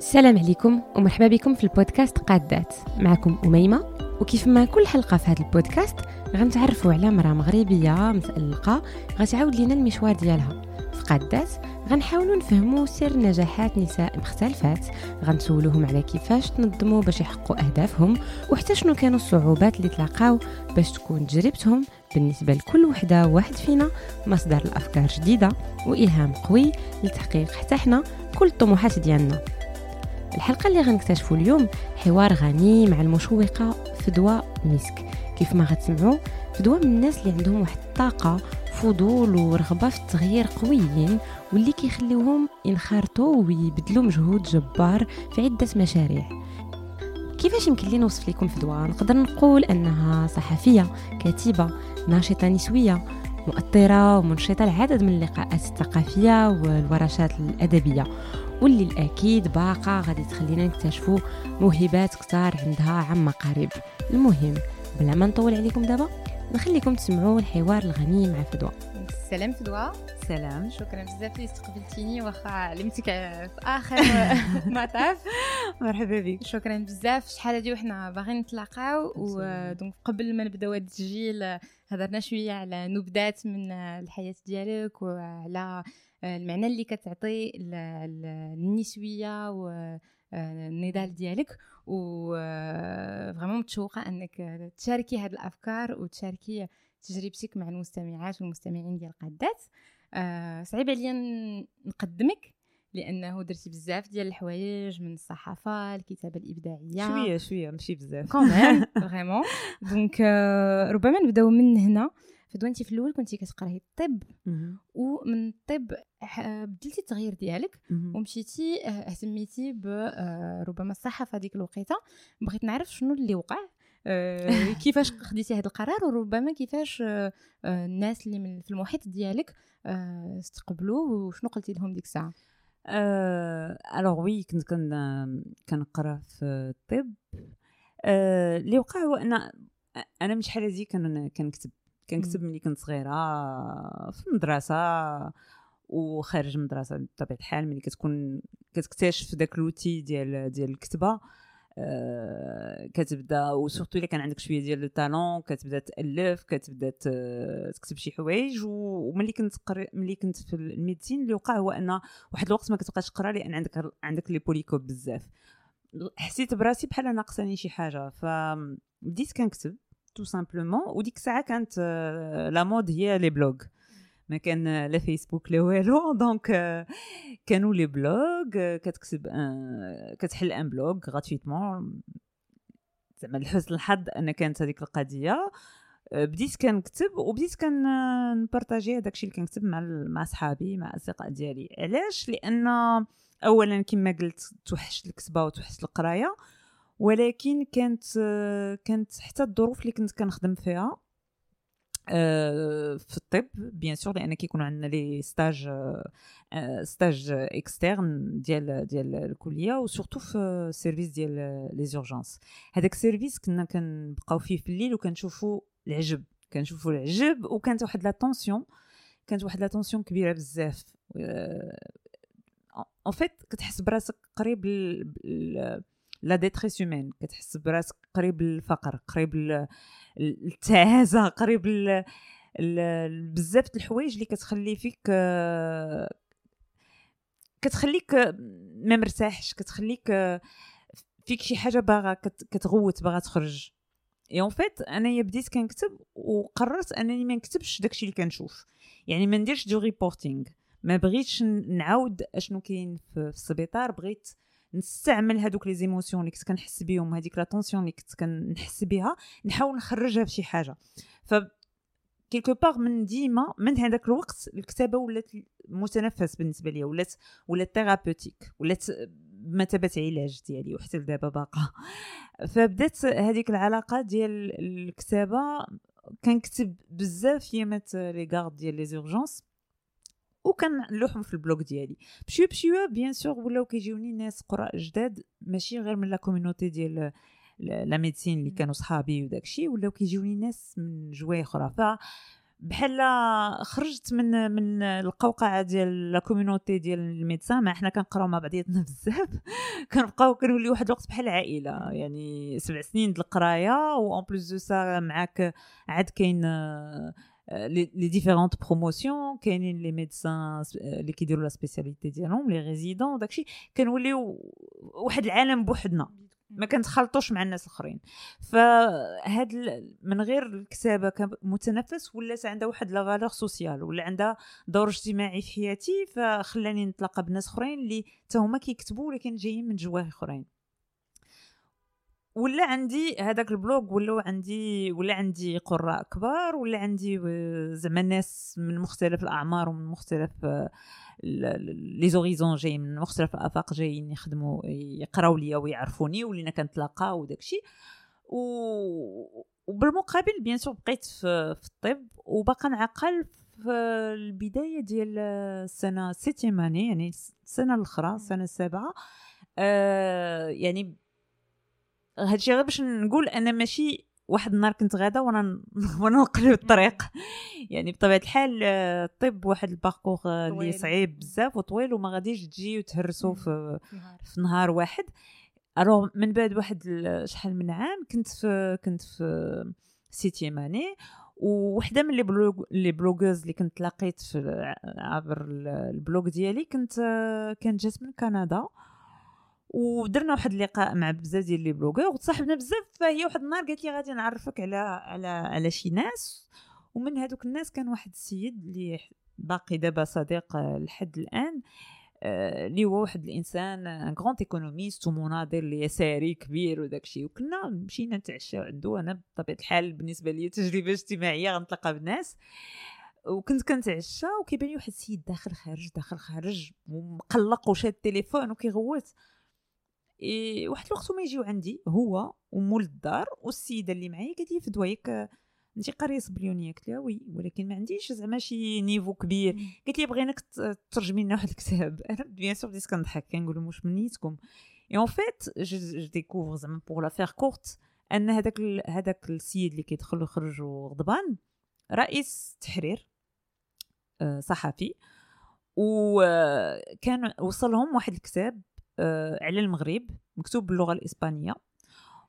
السلام عليكم ومرحبا بكم في البودكاست قادات معكم أميمة وكيف ما كل حلقة في هذا البودكاست غنتعرفوا على مرأة مغربية متألقة غتعاود لنا المشوار ديالها. في قادات غنحاولوا نفهموا سر نجاحات نساء مختلفات. غنسولوهم على كيفاش تنظموا باش يحققوا أهدافهم وحتى شنو كانوا الصعوبات اللي تلاقاو باش تكون تجربتهم بالنسبة لكل وحدة واحد فينا مصدر الافكار جديدة وإلهام قوي لتحقيق حتى حنا كل الطموحات ديالنا. الحلقة اللي غنكتشفوا اليوم حوار غني مع المشوقة فدوى مسك. كيف ما غتسمعوا فدوى من الناس اللي عندهم واحد الطاقة فضول ورغبة في التغيير قويين واللي كيخليوهم ينخرطوا ويبذلوا مجهود جبار في عدة مشاريع. كيفاش يمكن لي نوصف لكم فدوى؟ نقدر نقول أنها صحفية كاتبة ناشطة نسوية مؤطرة ومنشطة لعدد من اللقاءات الثقافية والورشات الأدبية. واللي الأكيد باقة غادي تخلينا نكتشفوا موهبات كتار عندها عما قريب المهم بلا ما نطول عليكم دابا نخليكم تسمعوا الحوار الغني مع فدوى. سلام فدوى. سلام. شكرا بزاف اللي استقبلتيني واخا علمتك في آخر مطاف. مرحبا بك. شكرا بزاف. شحال هادي وحنا باغيين نتلاقاو؟ ودونك قبل ما نبداو هاد التسجيل هضرنا شوية على نبذات من الحياة ديالك وعلى المعنى اللي كتعطي النسويه والنضال ديالك. و فريمون متشوقة أنك تشاركي هاد الأفكار وتشاركي تجربتك مع المستمعات والمستمعين ديال قادات. آه صعيب عليا نقدمك. لأنه درتي بزاف ديال الحوايج من الصحافة الكتابة الإبداعية. شوية شوية ماشي بزاف. vraiment donc ربما نبداو من هنا. فدوى انت في الأول كنتي كتقراي الطب ومن الطب بدلتي التغيير ديالك ومشيتي اهتميتي بربما الصحافة ديك الوقيتة. بغيت نعرف شنو اللي وقع كيفاش خديتي هذا القرار وربما كيفاش الناس اللي من في المحيط ديالك استقبلوه وشنو قلتي لهم ديك الساعة؟ alors oui كنت كنقرا في الطب اللي وقع هو أنا أنا من شحال هادي كنكتب كنكتب ملي كنت صغيره في المدرسة وخارج المدرسة بطبيعه الحال ملي كتكون كتكتشف داك l'outil ديال ديال الكتابه كتبدا و surtout إلا كان عندك شوية ديال ال talent كتبدا تألف كتبدا تكتب شي حوايج وملي كنت قر... ملي كنت في ال médecine اللي وقع هو أن واحد الوقت ما كتبقاش تقرا لأن عندك عندك les polycopes بزاف. حسيت براسي بحال ناقصاني شي حاجة فبديت كنكتب tout simplement وديك الساعة كانت la mode هي les blogs. ما كان لا فيسبوك لا والو. donc كانوا les blogs كتكتب كتحل un blog gratuitement زعما لحسن الحظ أن كانت هذيك القضية. بديت كنكتب وبديت كان نبارطاجي هذاك الشيء اللي كنكتب مع مع صحابي مع الاصدقاء ديالي. علاش؟ لأن اولا كما قلت توحشت الكتابه وتوحشت القراية ولكن كانت كانت حتى الظروف اللي كنت كنخدم فيها. في الطب bien sûr لأن كيكونوا عندنا les stages stages externes ديال ديال الكليه و surtout في ال service ديال les urgences هذاك ال service كنا كنبقاو فيه في الليل وكنشوفوا العجب كنشوفوا العجب وكانت واحد la tension كانت واحد la tension كبيره بزاف en fait كتحس براسك قريب la détresse humaine كتحس براسك قريب للفقر قريب التعاسة قريب بزاف الحوايج اللي كتخلي فيك كتخليك ما مرتاحش كتخليك فيك شي حاجة باغا كتغوت باغا تخرج. et en fait أنايا بديت كنكتب وقررت أنني ما نكتبش داكشي اللي كنشوف. يعني ما نديرش du reporting ما بغيتش نعاود أشنو كاين في السبيطار بغيت نستعمل هذوك les émotions اللي كنت كنحس بهم هذيك la tension اللي كنت كنحس بها نحاول نخرجها في شي حاجة. ف quelque part من ديما من هذاك الوقت الكتابة ولات متنفس بالنسبة لي ولات ولات thérapeutique ولات بمثابه علاج ديالي وحتى لدابا باقا. فبدات هذيك العلاقة ديال الكتابة كنكتب بزاف يامات les gardes ديال les urgences وكنلوحهم في ال blog ديالي. بشويه بشويه bien sûr ولاو كيجيوني ناس قراء جداد ماشي غير من la communauté ديال la médecine اللي كانوا صحابي وداكشي ولاو كيجيوني ناس من جوايه أخرى ف بحال خرجت من من القوقعة ديال la communauté ديال les médecins ما حنا كنقراو مع بعضياتنا بزاف. كنبقاو كنولي واحد الوقت بحال عائلة. يعني سبع سنين د القراية. و en plus de ça معاك عاد كاين les différentes promotions كاينين les médecins اللي كيديروا la spécialité ديالهم les résidents داكشي كنوليو واحد العالم بوحدنا ما كنتخلطوش مع الناس الاخرين فهاد من غير الكتابه كمتنفس ولات عندها واحد la valeur sociale ولا عندها دور اجتماعي في حياتي فخلاني نتلاقى بناس اخرين اللي حتى هما كيكتبوا ولكن جايين من جواه اخرين ولا عندي هذاك ال blog ولا عندي ولا عندي قراء كبار ولا عندي زعما ناس من مختلف الأعمار ومن مختلف les horizons جايين من مختلف الآفاق جايين يخدموا يقراو ليا ويعرفوني ولينا كنتلاقاو وداكشي و وبالمقابل bien sûr بقيت في, في الطب وباقا نعقل في البداية ديال السنة septième année يعني السنة الأخرى السنة السابعة آه يعني هادشي غير باش نقول أنا ماشي واحد النهار كنت غادا وأنا وأنا نقلب الطريق. يعني بطبيعة الحال الطب واحد ال parcours اللي صعيب بزاف وطويل وما غاديش تجي وتهرسو في في نهار. واحد. alors من بعد واحد شحال من عام كنت في كنت في سيتيام اني وحده من les blogs les blogueuses اللي كنت لقيت في عبر ال blog ديالي كنت كانت جات من كندا. ودرنا واحد اللقاء مع بزاف ديال les blogueurs وتصاحبنا بزاف فهي واحد النهار قالت لي غادي نعرفك على على على شي ناس ومن هذوك الناس كان واحد السيد اللي باقي دابا صديق لحد الآن آه، اللي هو واحد الإنسان un grand économiste ومناضل يساري كبير وداك الشيء. وكنا مشينا نتعشاو عنده أنا بطبيعة الحال بالنسبة لي تجربة اجتماعية غنتلاقى بالناس. وكنت كنتعشى وكيبان لي واحد السيد داخل خارج داخل خارج ومقلق وشاد التليفون وكيغوت. إيه واحد الوقت هما يجيو عندي هو ومول الدار والسيدة اللي معايا قالت لي فدوى انت قاريه الصبليونية قلت لها oui ولكن ما عنديش زعما شي niveau كبير. قالت لي بغيناك ترجمي لنا واحد الكتاب. أنا bien sûr بديت كنضحك كنقول لهم واش من نيتكم et en fait je découvre زعما pour la faire courte أن هذاك هذاك السيد اللي كيدخل ويخرج وغضبان رئيس تحرير آه، صحفي وكان وصلهم واحد الكتاب آه، على المغرب مكتوب باللغة الإسبانية.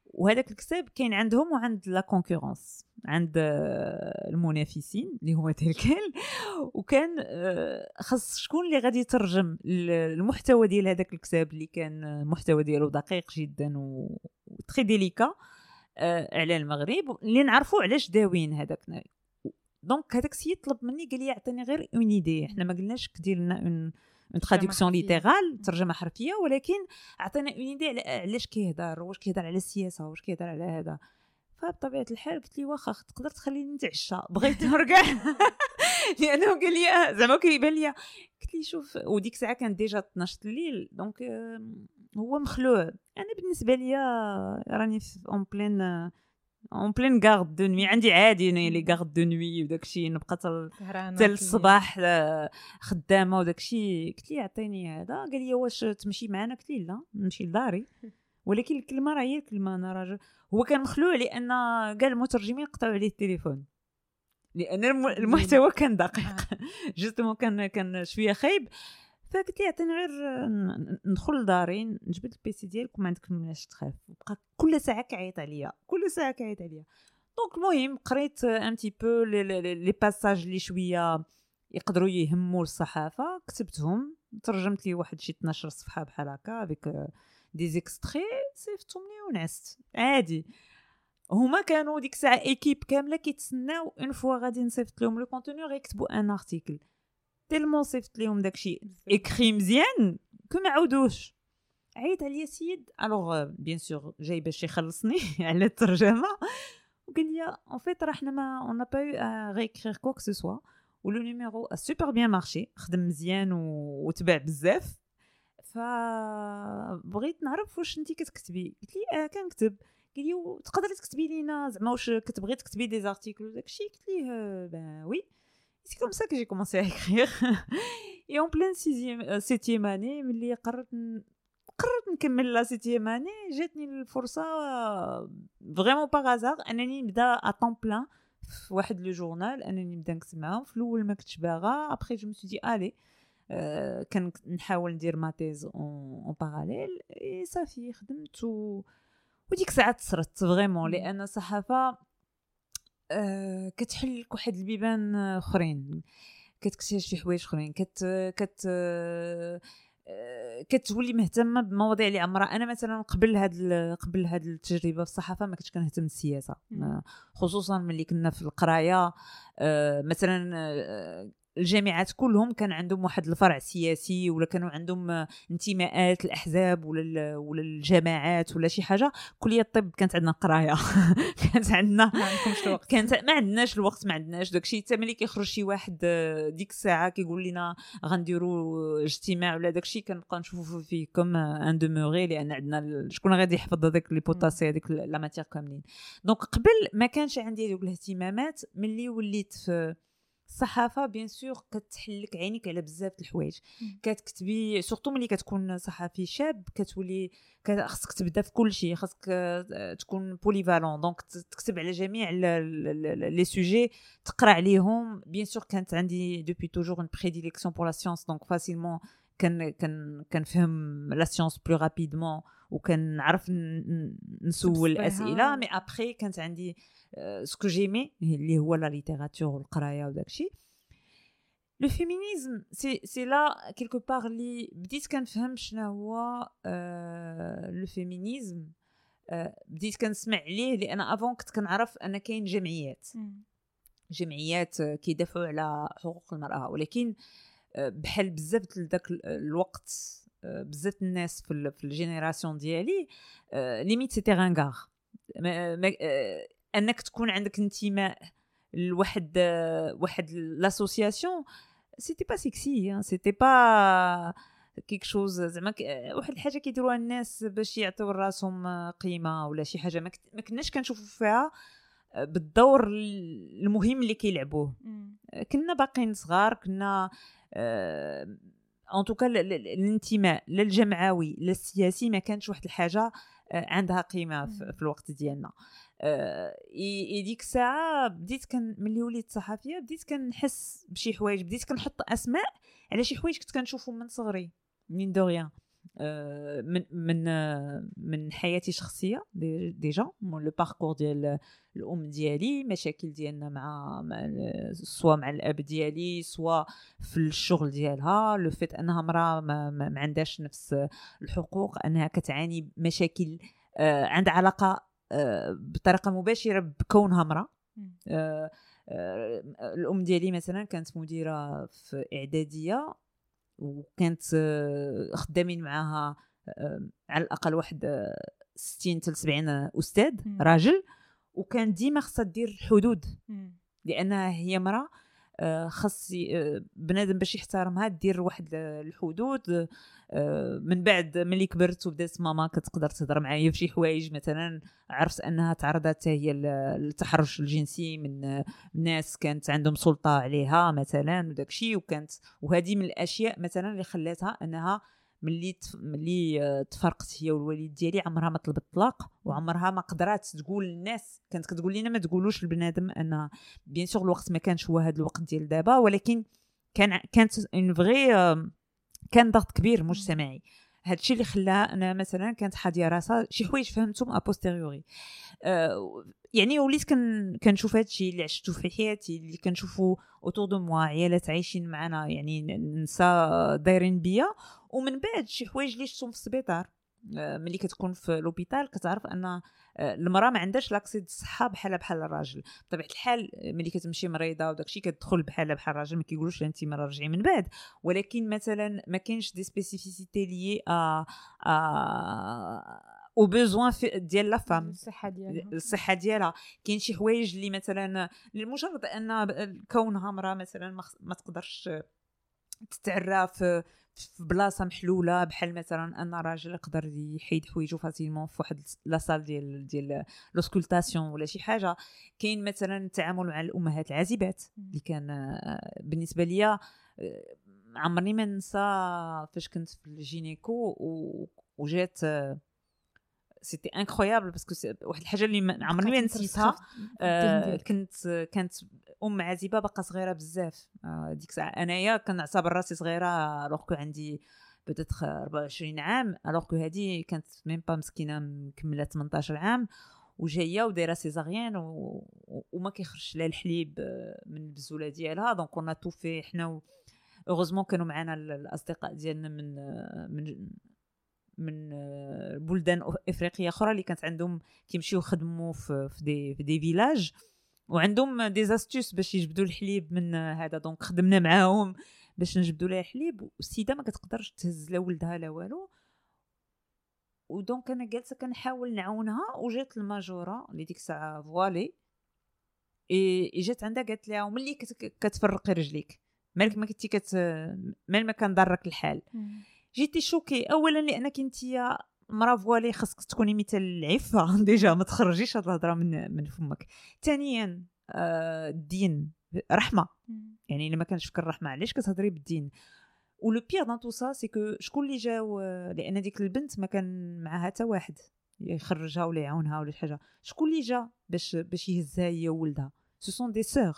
وهذاك الكتاب كاين عندهم وعند la concurrence عند آه، المنافسين اللي هما TelQuel. وكان آه، خاص شكون اللي غادي يترجم المحتوى ديال هذاك الكتاب اللي كان المحتوى ديالو دقيق جدا و très délicat على المغرب. اللي نعرفوا علاش داوين هذاك donc هذاك السيد طلب مني قال لي اعطيني غير une idée إحنا ما قلناش دير لنا une traduction littérale ترجمة حرفية ولكن عطينا une idée علاش كيهضر واش كيهضر على السياسة واش كيهضر على هذا. فبطبيعة الحال قلت ليه واخا تقدر تخليني نتعشى. بغيت نرجع لأنه قال لي آه، زعما كيبان لي. قلت لي شوف وديك الساعة كان déjà 12 الليل donc هو مخلوع. أنا بالنسبة لي راني en pleine en pleine garde de nuit. عندي عادي les gardes de nuit وداك الشيء نبقى حتى الصباح آه، خدامة وداك الشيء قلت لي عطيني هذا. قال لي واش تمشي معنا؟ قلت لي لا نمشي لداري. ولكن الكلمة راه هي الكلمة أنا راجل هو كان مخلوع لأن كاع المترجمين قطعوا عليه التليفون. لأن المحتوى كان دقيق. justement كان كان شوية خايب. فقلت لي عطيني غير ندخل لداري نجبد ال PC ديالك وما عندك مناش تخاف بقى كل ساعة كيعيط عليا كل ساعة كيعيط عليا. donc المهم قريت un petit peu les passages اللي شوية يقدروا يهموا الصحافة كتبتهم ترجمت لي واحد شي 12 صفحة بحال هكا avec des extraits صيفطهم لي ونعست. عادي. هما كانوا ديك الساعة équipe كاملة كيتسناو une fois غادي نصيفط لهم le contenu غيكتبوا un article tellement صيفط ليهم داكشي. écrit مزيان كو ما عاودوش عيط عليا سيد. alors bien sûr جاي باش يخلصني على الترجمه وقال لي en fait راه حنا ما on n'a pas eu à réécrire quoi que ce soit و le numéro super bien marché خدم مزيان وتباع بزاف فبغيت نعرف واش انت كتكتبي قلت لي آه كنكتب قال لي تقدري تكتبي لينا زعما واش كتبغي تكتبي des articles وداكشي قلت ليه ben oui c'est comme ça que j'ai commencé à écrire et en plein sixième septième année ملي قررت قررت نكمل la septième année جاتني الفرصه vraiment par hasard انني نبدا à temps plein في واحد le journal انني نبدا نكتب في الأول ما كنتش باغا après je me suis dit allez آه نحاول ندير ma thèse en parallèle et صافي خدمت و وديك الساعة تصرت vraiment لأن الصحافه آه كتحل لك واحد البيبان اخرين. كتكتشف شي حوايج اخرين. كت كت آه كتولي مهتمة بمواضيع اللي عمرها أنا مثلا قبل هاد قبل هاد التجربة في الصحافه ما كنتش كنهتم بالسياسة. خصوصا ملي كنا في القراية. آه، مثلا آه، الجامعات كلهم كان عندهم واحد الفرع سياسي ولا كانوا عندهم انتماءات الاحزاب ولا ولا الجماعات ولا شي حاجة. كلية الطب كانت عندنا قراية. كانت عندنا ما عندكمش الوقت. كانت ما عندناش الوقت ما عندناش داكشي حتى ملي كيخرج شي واحد آه، ديك الساعة كيقول لنا غنديروا اجتماع ولا داكشي كنبقى نشوفوا فيه comme un demeuré لأن عندنا شكون غادي يحفظ هذاك les potasser هذيك la matière كاملين donc قبل ما كانش عندي دوك الاهتمامات ملي وليت في الصحافه bien sûr كتحلك عينيك على بزاف الحوايج. كتكتبي surtout ملي كتكون صحفي شاب كتولي خاصك تبدا في كل شيء خاصك تكون polyvalent donc تكتب على جميع les sujets تقرأ عليهم. bien sûr كانت عندي depuis toujours une prédilection pour la science donc facilement كان كان كنفهم la science plus rapidement وكنعرف نسول أسئلة. mais après كانت عندي ce que j'aimais اللي هو la littérature والقرايه وداكشي le féminisme c'est c'est là quelque part اللي بديت كنفهم شنو هو le féminisme بديت كنسمع عليه لأن avant كنت كنعرف أن كاين جمعيات. جمعيات كيدافعوا على حقوق المرأة. ولكن بحال بزاف ذاك الوقت بزاف الناس في ال génération ديالي limite c'était ringard أنك تكون عندك انتماء لواحد واحد l'association c'était pas sexy c'était pas quelque chose زعما واحد الحاجة كيديروها الناس باش يعطيو راسهم قيمة ولا شي حاجة. ما كناش كنشوفوا فيها بالدور المهم اللي كيلعبوه. كنا باقيين صغار كنا en tout cas الانتماء للجمعوي للسياسي ما كانش واحد الحاجة عندها قيمة في الوقت ديالنا. اي ديك الساعة بديت كان ملي وليت صحفية بديت كنحس بشي حوايج بديت كنحط أسماء على شي حوايج كنت كنشوفهم من صغري mine de rien. من من من حياتي الشخصية déjà le parcours ديال الأم ديالي مشاكل ديالنا مع, مع سوا مع الأب ديالي سوا في الشغل ديالها لو فيت أنها مراه ما, عندهاش نفس الحقوق أنها كتعاني مشاكل آه عندها علاقة آه بطريقة مباشرة بكونها مراه آه آه الأم ديالي مثلا كانت مديرة في إعدادية. وكانت آه، خدامين معاها آه، على الأقل واحد 60 حتى 70 أستاذ راجل. وكان ديما خصها دير الحدود. لأنها هي مرأة. آه، خاص بنادم باش يحترمها دير واحد الحدود من بعد ملي كبرت وبدات ماما كتقدر تهضر معايا في شي حوايج مثلا عرفت أنها تعرضت هي للتحرش الجنسي من ناس كانت عندهم سلطة عليها مثلا وداكشي وكانت وهذه من الأشياء مثلا اللي خلاتها أنها ملي ملي تفرقت هي والوالد ديالي عمرها ما طلبت الطلاق وعمرها ما قدرات تقول للناس كانت كتقول لنا ما تقولوش لبنادم ان bien sûr الوقت ما كانش هو هذا الوقت ديال دابا ولكن كان كانت en vrai كان ضغط كبير مجتمعي. هادشي اللي خلاها أنا مثلا كانت حاديه راسها شي حوايج فهمتهم a posteriori أه يعني وليت كن كنشوف هادشي اللي عشتو في حياتي اللي كنشوفو autour de moi عيالات عايشين معنا يعني نساء دايرين بيا ومن بعد شي حوايج اللي شفتهم في السبيطار. ملي كتكون في l'hôpital كتعرف أن آه، المرأة ما عندهاش l'accès الصحة بحال بحال الراجل. بطبيعة الحال ملي كتمشي مريضة وداكشي كتدخل بحال بحال الراجل ما كيقولوش انت مراه رجعي من بعد. ولكن مثلا ما كاينش des spécificités liées aux besoins ديال la femme الصحة ديالها. الصحة ديالها. كاين شي حوايج اللي مثلا لمجرد أن كونها مرأة مثلا ما تقدرش تتعرف في بلاصة محلولة بحال مثلا أن راجل يقدر يحيد حوايجو facilement في واحد la salle ديال ديال l'auscultation ولا شي حاجة. كاين مثلا التعامل مع الأمهات العازبات اللي كان آه، بالنسبة ليا آه، عمرني ما ننسى فاش كنت في ال gynéco وجات c'était incroyable parce que واحد الحاجة اللي عمرني ما نسيتها. آه، كنت كانت أم عازبة باقا صغيرة بزاف. آه، ديك الساعة أنايا كنعتبر راسي صغيرة alors que عندي بدات 24 عام alors que هادي كانت même pas مسكينة مكملة 18 عام. وجاية ودايرة césarienne و... وما كيخرجش لا الحليب آه، من البزولة ديالها. donc en tout في حنا و... heureusement كانوا معنا ال- الأصدقاء ديالنا من من من آه، بلدان إفريقية أخرى اللي كانت عندهم كيمشيو يخدموا في في des في des villages. وعندهم des astuces باش يجبدوا الحليب من هذا. donc خدمنا معاهم باش نجبدوا لها الحليب. والسيده ما كتقدرش تهز لا ولدها لا والو. و donc أنا جالسة كنحاول نعاونها. وجات الماجورة اللي ديك الساعة voilà. et جات عندها قالت لها وملي كت- كتفرقي رجليك؟ مالك ما كنتي كت مال ما كان ضرك الحال. جيتي choquée. اولا لأنك أنت مرا voilée خاصك تكوني مثال العفه déjà ما تخرجيش هاد الهضرة من من فمك. ثانيا آه، الدين. رحمة. يعني إلا ما كانش فيك الرحمة علاش كتهضري بالدين؟ و le pire dans tout ça c'est que شكون اللي جاو لأن ديك البنت ما كان معاها حتى واحد. يخرجها ولا يعاونها ولا شي حاجة. شكون اللي جا باش باش يهزها هي وولدها؟ سو سون دي سور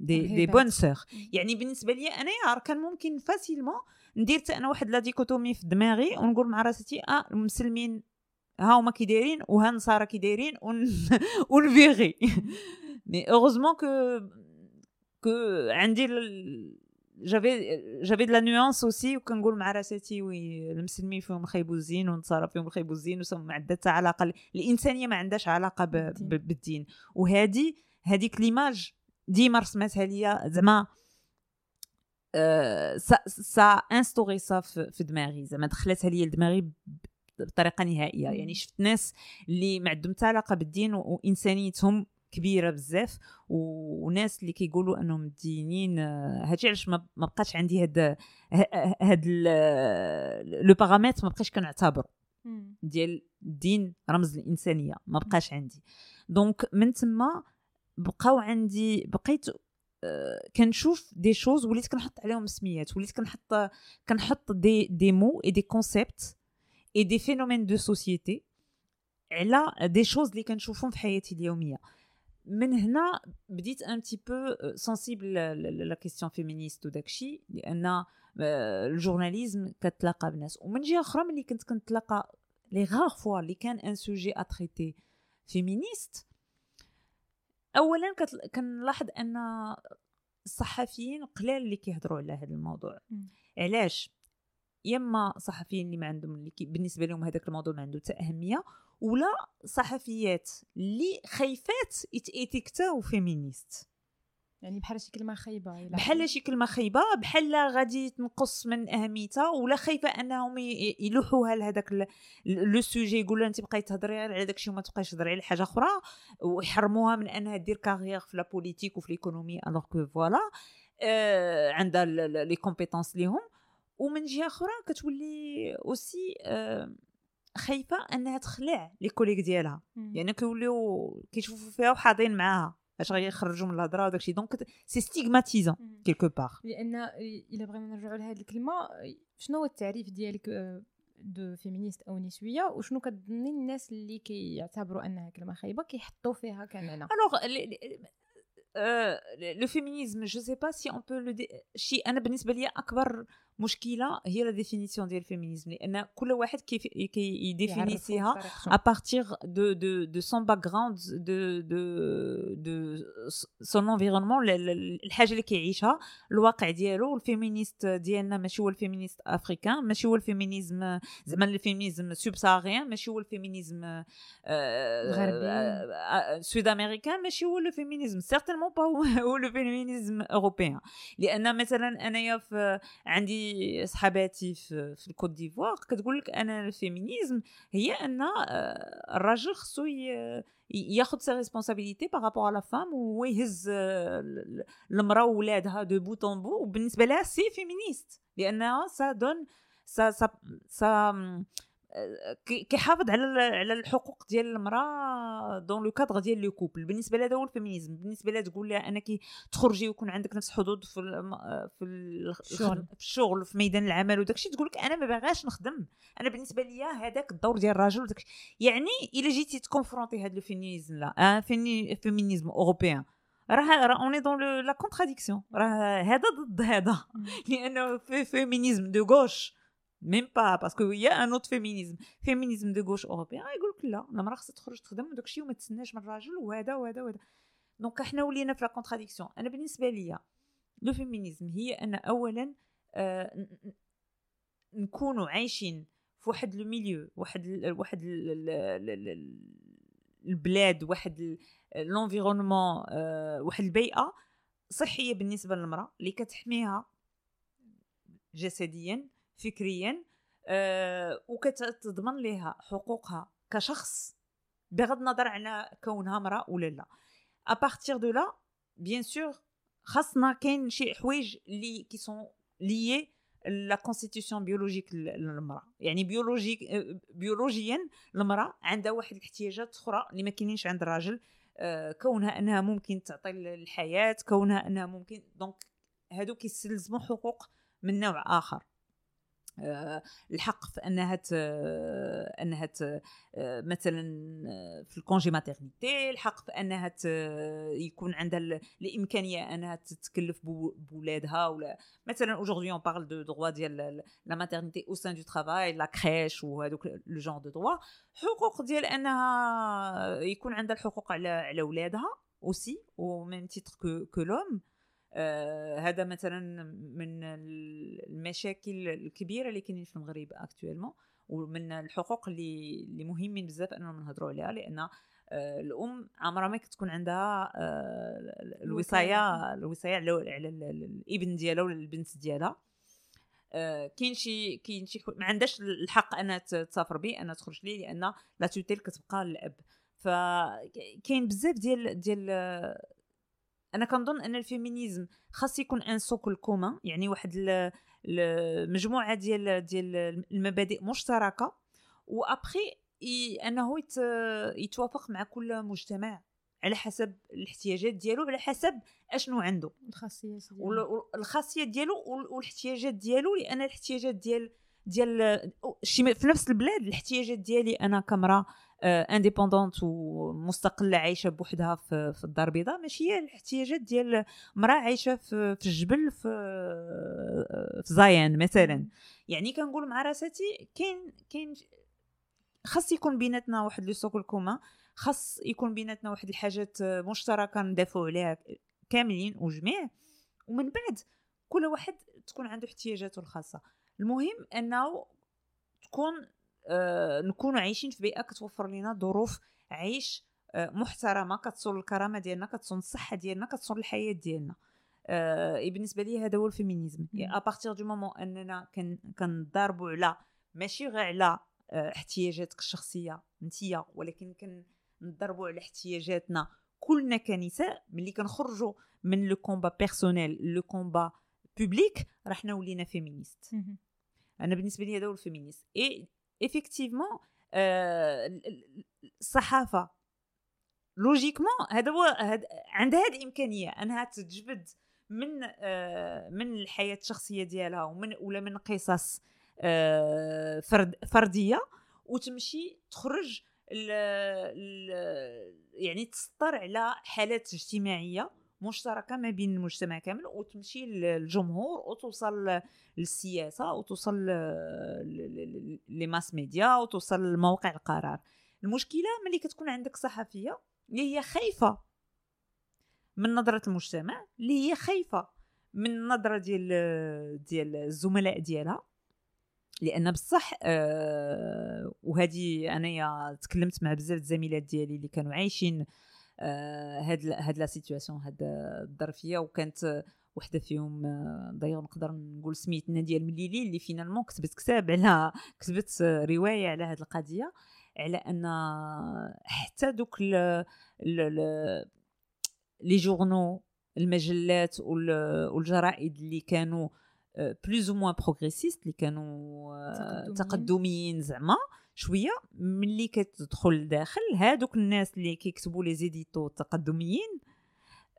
دي دي. بون سور يعني بالنسبة لي انايا كان ممكن فاسيلمون ندير حتى أنا واحد لا ديكوتومي في دماغي ونقول مع راسي آه المسلمين ها هما كي دايرين وها النصارى كي دايرين ون ونفيغي مي اوغوزمون كو كو عندي جافي جافي دو لا نيونس اوسي وكنقول مع راساتي وي المسلمين فيهم خيبوا الزين والنصارى فيهم خيبوا الزين وسم ما عندها حتى علاقه الإنسانية ما عندهاش علاقة ب- بالدين. ب- بالدين وهذه هذيك l'image ديما رسمتها ليا زعما ça ça a instauré ça في في دماغي. زعما دخلتها ليا لدماغي بطريقة نهائية. يعني شفت ناس اللي ما عندهم حتى علاقة بالدين وانسانيتهم كبيرة بزاف. وناس اللي كيقولوا أنهم دينيين آه، هادشي علاش ما بقاش عندي هاد هاد le paramètre ما بقاش كنعتبر ديال الدين رمز الإنسانية ما بقاش عندي. donc من تما بقاو عندي بقيت آه، كنشوف des choses وليت كنحط عليهم سميات وليت كنحط كنحط des des mots et des concepts et des phénomènes de société على des choses اللي كنشوفهم في حياتي اليومية. من هنا بديت un petit peu sensible à la question féministe وداكشي لأن آه، ال journalisme كتلاقى بناس. ومن جهة أخرى ملي كنت كنتلاقى les rares fois اللي كان un sujet à traiter féministe اولا كنلاحظ أن الصحفيين قلال اللي كيهضروا على هذا الموضوع. علاش؟ يا إما صحفيين اللي ما عندهم اللي بالنسبة لهم هذاك الموضوع ما عنده حتى أهمية ولا صحفيات اللي خايفات يتيكتاو féministes يعني بحال شي كلمة خايبة بحال شي كلمة خايبة بحال غادي تنقص من أهميتها ولا خايفة أنهم يلوحوها لهذاك le sujet يقولوا انت بقيتي تهضري على داك الشيء وما تبقايش تهضري على حاجة أخرى ويحرموها من أنها دير carrière في la politique وفي l'économie alors que voilà آه عندها les compétences ليهم. ومن جهة أخرى كتولي aussi آه خايفة أنها تخلع les collègues ديالها. يعني كيوليو كيشوفوا فيها وحاضين معاها. اش غيخرجوا من الهضره وداكشي donc c'est stigmatisant. quelque part لأن الا بغينا نرجعوا لهذه الكلمة شنو هو التعريف ديالك du féminisme أو نسويه وشنو كتظني الناس اللي كيعتبروا انها كلمه خايبه كيحطوا فيها كمعنى le féminisme, je sais pas si on peut le... dé- شي أنا بالنسبة لي أكبر مشكلة هي la définition ديال ال féminisme لأن كل واحد كيف كي يديفينيسيها à partir de, de, de son background de, de, de son environnement ال- ال- الحاجة اللي كيعيشها الواقع ديالو. ال féminisme ديالنا ماشي هو ال féminisme africain ماشي هو ال féminisme زعما ال féminisme subsaharien ماشي هو ال féminisme غربي. sud-américain ماشي هو ال féminisme. certainement pas هو هو ال féminisme européen. لأن مثلا أنايا في عندي صحاباتي في, في الكوت ديفوار كتقول لك أنا ال féminisme هي أن آه، الراجل خصو ياخذ ses responsabilités par rapport à la femme ويهز آه، ال- المرأة وولادها de bout en bout وبالنسبة لها c'est féministe لأنها ça donne ça ça ça كيحافظ على على الحقوق ديال المرأة dans le cadre ديال le couple بالنسبة لها هذا هو ال féminisme. بالنسبة لها تقول لها انك تخرجي ويكون عندك نفس الحظوظ في في ال- الشغل. في الشغل في ميدان العمل وداك الشيء تقول لك أنا ما باغاش نخدم. أنا بالنسبة ليا هذاك الدور ديال الراجل وداك. يعني إلا جيتي تكونفرونتي هذا ال féminisme لا آه féminisme européen. راه راه on est dans la contradiction راه هذا ضد هذا. لأنه في féminisme de gauche même pas parce que هي un autre féminisme féminisme de gauche européen يقول لك لا المراه خصها تخرج تخدم وداك الشيء وما تسناش من الراجل وهذا وهذا وهذا donc إحنا ولينا في la contradiction أنا بالنسبة ليا le féminisme هي ان اولا آه نكونوا عايشين في واحد le milieu واحد ال واحد ال- ال- ال- ال- البلاد واحد l'environnement واحد البيئه صحيه بالنسبة للمراه اللي كتحميها جسديا فكريا آه وكتضمن لها حقوقها كشخص بغض النظر على كونها امرأة ولا لا. à partir de là bien sûr خاصنا كاين شي حوايج اللي qui sont liées à la constitution biologique للمرأة. يعني biologique آه، بيولوجيا المرأة عندها واحد الاحتياجات أخرى اللي ما كاينينش عند الراجل آه، كونها أنها ممكن تعطي الحياة كونها أنها ممكن donc هادو كيستلزموا حقوق من نوع آخر. آه، الحق في أنها ت... أنها ت... آه، مثلا آه، في ال congé maternité الحق في أنها ت... يكون عندها ال- الإمكانية أنها تتكلف بو- بولادها ولا مثلا aujourd'hui on parle de droit ديال la maternité au sein du travail la crèche وهذوك les gens de droit حقوق ديال أنها يكون عندها الحقوق على على ولادها aussi au même titre que l'homme آه، هذا مثلا من المشاكل الكبيرة اللي كاينين في المغرب actuellement ومن الحقوق اللي اللي مهمين بزاف اننا نهضروا عليها لأن آه، الأم عمرها ما كتكون عندها آه، الوصاية الوصاية. على على ال- ال- الابن ديالها ولا البنت ديالها. آه، كاين شي كاين شي ما عندهاش الحق أنها تسافر به أنها تخرج ليه لأن la tutelle كتبقى للأب. فكاين بزاف ديال ديال أنا كنظن أن ال féminisme خاص يكون un socle commun يعني واحد ال- ال- مجموعة ديال ديال المبادئ مشتركة وابخي أنه يت يتوافق مع كل مجتمع على حسب الاحتياجات ديالو على حسب أشنو عنده الخاصيات ديالو. الخاصيات ديالو وال- والاحتياجات ديالو لأن الاحتياجات ديال ديال شي في نفس البلاد الاحتياجات ديالي أنا كامراه indépendante ومستقله عايشة بوحدها في, في الدار البيضاء. ماشي هي الاحتياجات ديال مراه عايشة في, في الجبل في في زايان مثلا. يعني كنقول مع راساتي كاين كاين خاص يكون بيناتنا واحد لو سوكل كومان خاص يكون بيناتنا واحد الحاجات مشتركة ندافعوا عليها كاملين وجميع. ومن بعد كل واحد تكون عنده احتياجاته الخاصة. المهم إنه تكون آه نكونوا عايشين في بيئة كتوفر لنا ظروف عيش آه محترمة كتصون الكرامة ديالنا كتصون الصحة ديالنا كتصون الحياة ديالنا. آه بالنسبة لي هذا هو ال féminisme. à partir du moment إننا كن- كنضاربوا على ماشي غير على آه، احتياجاتك الشخصية انتيا ولكن كنضربوا على احتياجاتنا كلنا كنساء ملي كنخرجوا من le combat personnel le combat public راه حنا ولينا féministes. أنا بالنسبة لي هذا هو ال féministe et effectivement الصحافه logiquement هذا هو هاد عندها هذه الإمكانية أنها تجبد من آه، من الحياة الشخصية ديالها ومن ولا من قصص آه، فرد فردية وتمشي تخرج ال ال يعني تسطر على حالات اجتماعية. مشتركة ما بين المجتمع كامل وتمشي للجمهور وتوصل للسياسة وتوصل les mass médias وتوصل لمواقع القرار. المشكلة ملي كتكون عندك صحفية اللي هي خايفة من نظرة المجتمع اللي هي خايفة من النظره ديال ديال الزملاء ديالها. لأن بصح آه وهذه أنايا تكلمت مع بزاف الزميلات ديالي اللي كانوا عايشين هاد ال- هاد la situation هاد الظرفيه وكانت وحدة فيهم آه، دايوغ نقدر نقول سميت ناديه المليلي اللي finalement كتبت كتاب على كتبت رواية على هاد القضية على أن حتى دوك les journaux المجلات وال- والجرائد اللي كانوا plus ou moins progressistes اللي كانوا آه، تقدميين. تقدميين زعما شوية ملي كتدخل لداخل هادوك الناس اللي كيكتبوا les éditos التقدميين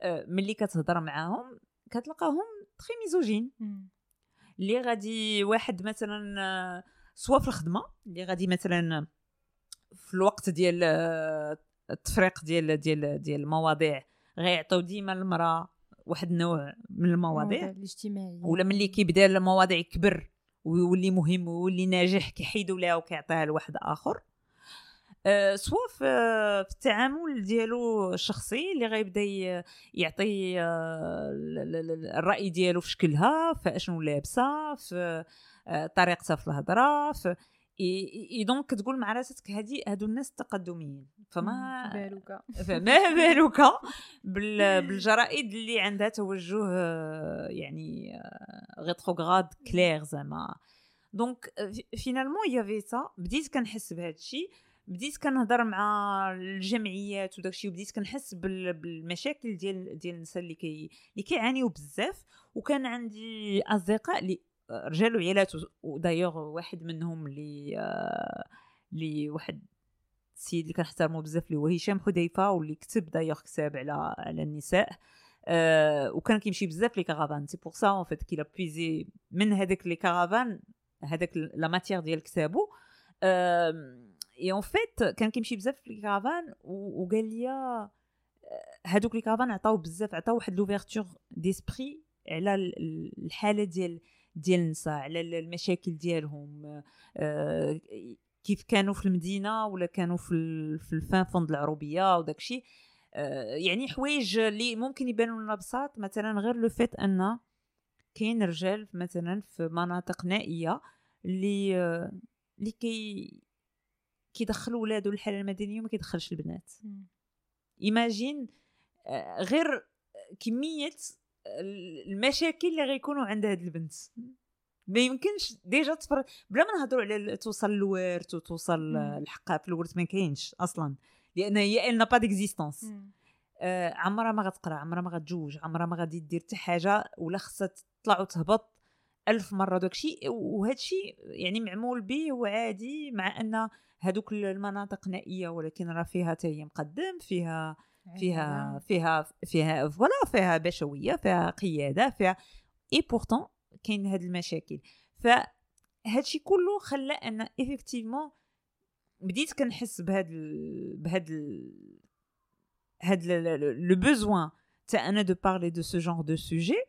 آه، ملي كتهضر معاهم كتلقاهم تخي ميزوجين. اللي غادي واحد مثلا آه، سوا في الخدمة اللي غادي مثلا في الوقت ديال آه، التفريق ديال ديال ديال المواضيع غيعطيو ديما المرأة واحد النوع من المواضيع الاجتماعية. ولا ملي كيبدا المواضيع يكبر. ويولي مهم ويولي ناجح كيحيدوا لها وكيعطيها لواحد آخر. أه سواء في, في التعامل ديالو الشخصي اللي غيبدا يعطي أه الرأي ديالو في شكلها في اشنو لابسه في أه طريقتها في الهضرة في et donc كتقول مع راسك هادي هادو الناس التقدميين فما بالك فما بالك بالجرائد اللي عندها توجه يعني rétrograde clair زعما. donc finalement il y avait ça بديت كنحس بهذا الشيء بديت كنهضر مع الجمعيات وداك الشيء وبديت كنحس بالمشاكل ديال ديال النساء اللي كي اللي كيعانيو بزاف. وكان عندي أصدقاء اللي رجال وعيالات ودايوغ واحد منهم اللي اللي واحد السيد اللي كنحترمو بزاف اللي هو هشام حذيفة واللي كتب دايوغ كتاب على على النساء أه وكان كيمشي بزاف les caravanes c'est pour ça en fait qui puisait من هذاك les caravanes هذاك la matière ديال كتابو et en fait كان كيمشي بزاف في les caravanes وقال لي هادوك les caravanes عطاو بزاف عطاو واحد l'ouverture d'esprit على الحالة ديال ديال النساء على المشاكل ديالهم آه، كيف كانوا في المدينة ولا كانوا في في ال fin fond العروبية وداك الشيء. آه، يعني حوايج اللي ممكن يبانوا لنا بساط مثلا غير le fait أن كاين رجال مثلا في مناطق نائية اللي آه، اللي كي كيدخلوا ولادو للحالة المدنية وما كيدخلش البنات. imagine غير كمية المشاكل اللي غيكونوا عند هاد البنت. ما يمكنش déjà تفر بلا ما نهضروا على توصل للورث وتوصل الحقها في الورث ما كاينش أصلا. لأن هي elle n'a pas d'existence آه عمرها ما غتقرأ عمرها ما غتجوج عمرها ما غادي دير حتى حاجة ولا خصها تطلع وتهبط ألف مرة. داك الشيء وهذا الشيء يعني معمول به وعادي مع أن هذوك المناطق نائية ولكن راه فيها تاهي مقدم فيها فيها فيها فيها voilà فيها بشوية فيها قيادة فيها et pourtant كاين هاد المشاكل. فهادشي كله خلى أن effectivement بديت كنحس بهاد ال... بهاد ال... هاد le besoin تاع أنا de parler de ce genre de sujet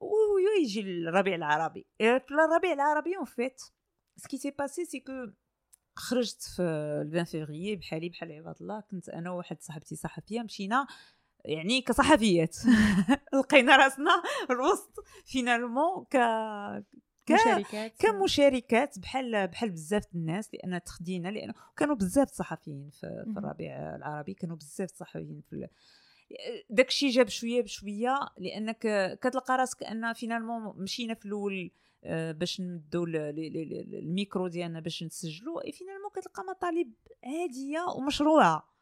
ويجي الربيع العربي. الربيع العربي en fait ce qui s'est passé c'est que خرجت في 20 فيفري بحالي بحال عباد الله كنت أنا وواحد صاحبتي صحفية مشينا يعني كصحفيات. لقينا راسنا الوسط finalement ك مشاركات. كمشاركات بحال بحال بزاف الناس لأن تخدينا لأن كانوا بزاف الصحفيين في, في الربيع العربي كانوا بزاف الصحفيين في داكشي جاب شوية بشوية لأنك كتلقى راسك أن finalement مشينا في الأول باش نمدو الميكرو ديالنا باش نسجلو et finalement كتلقى مطالب عاديه ومشروعة.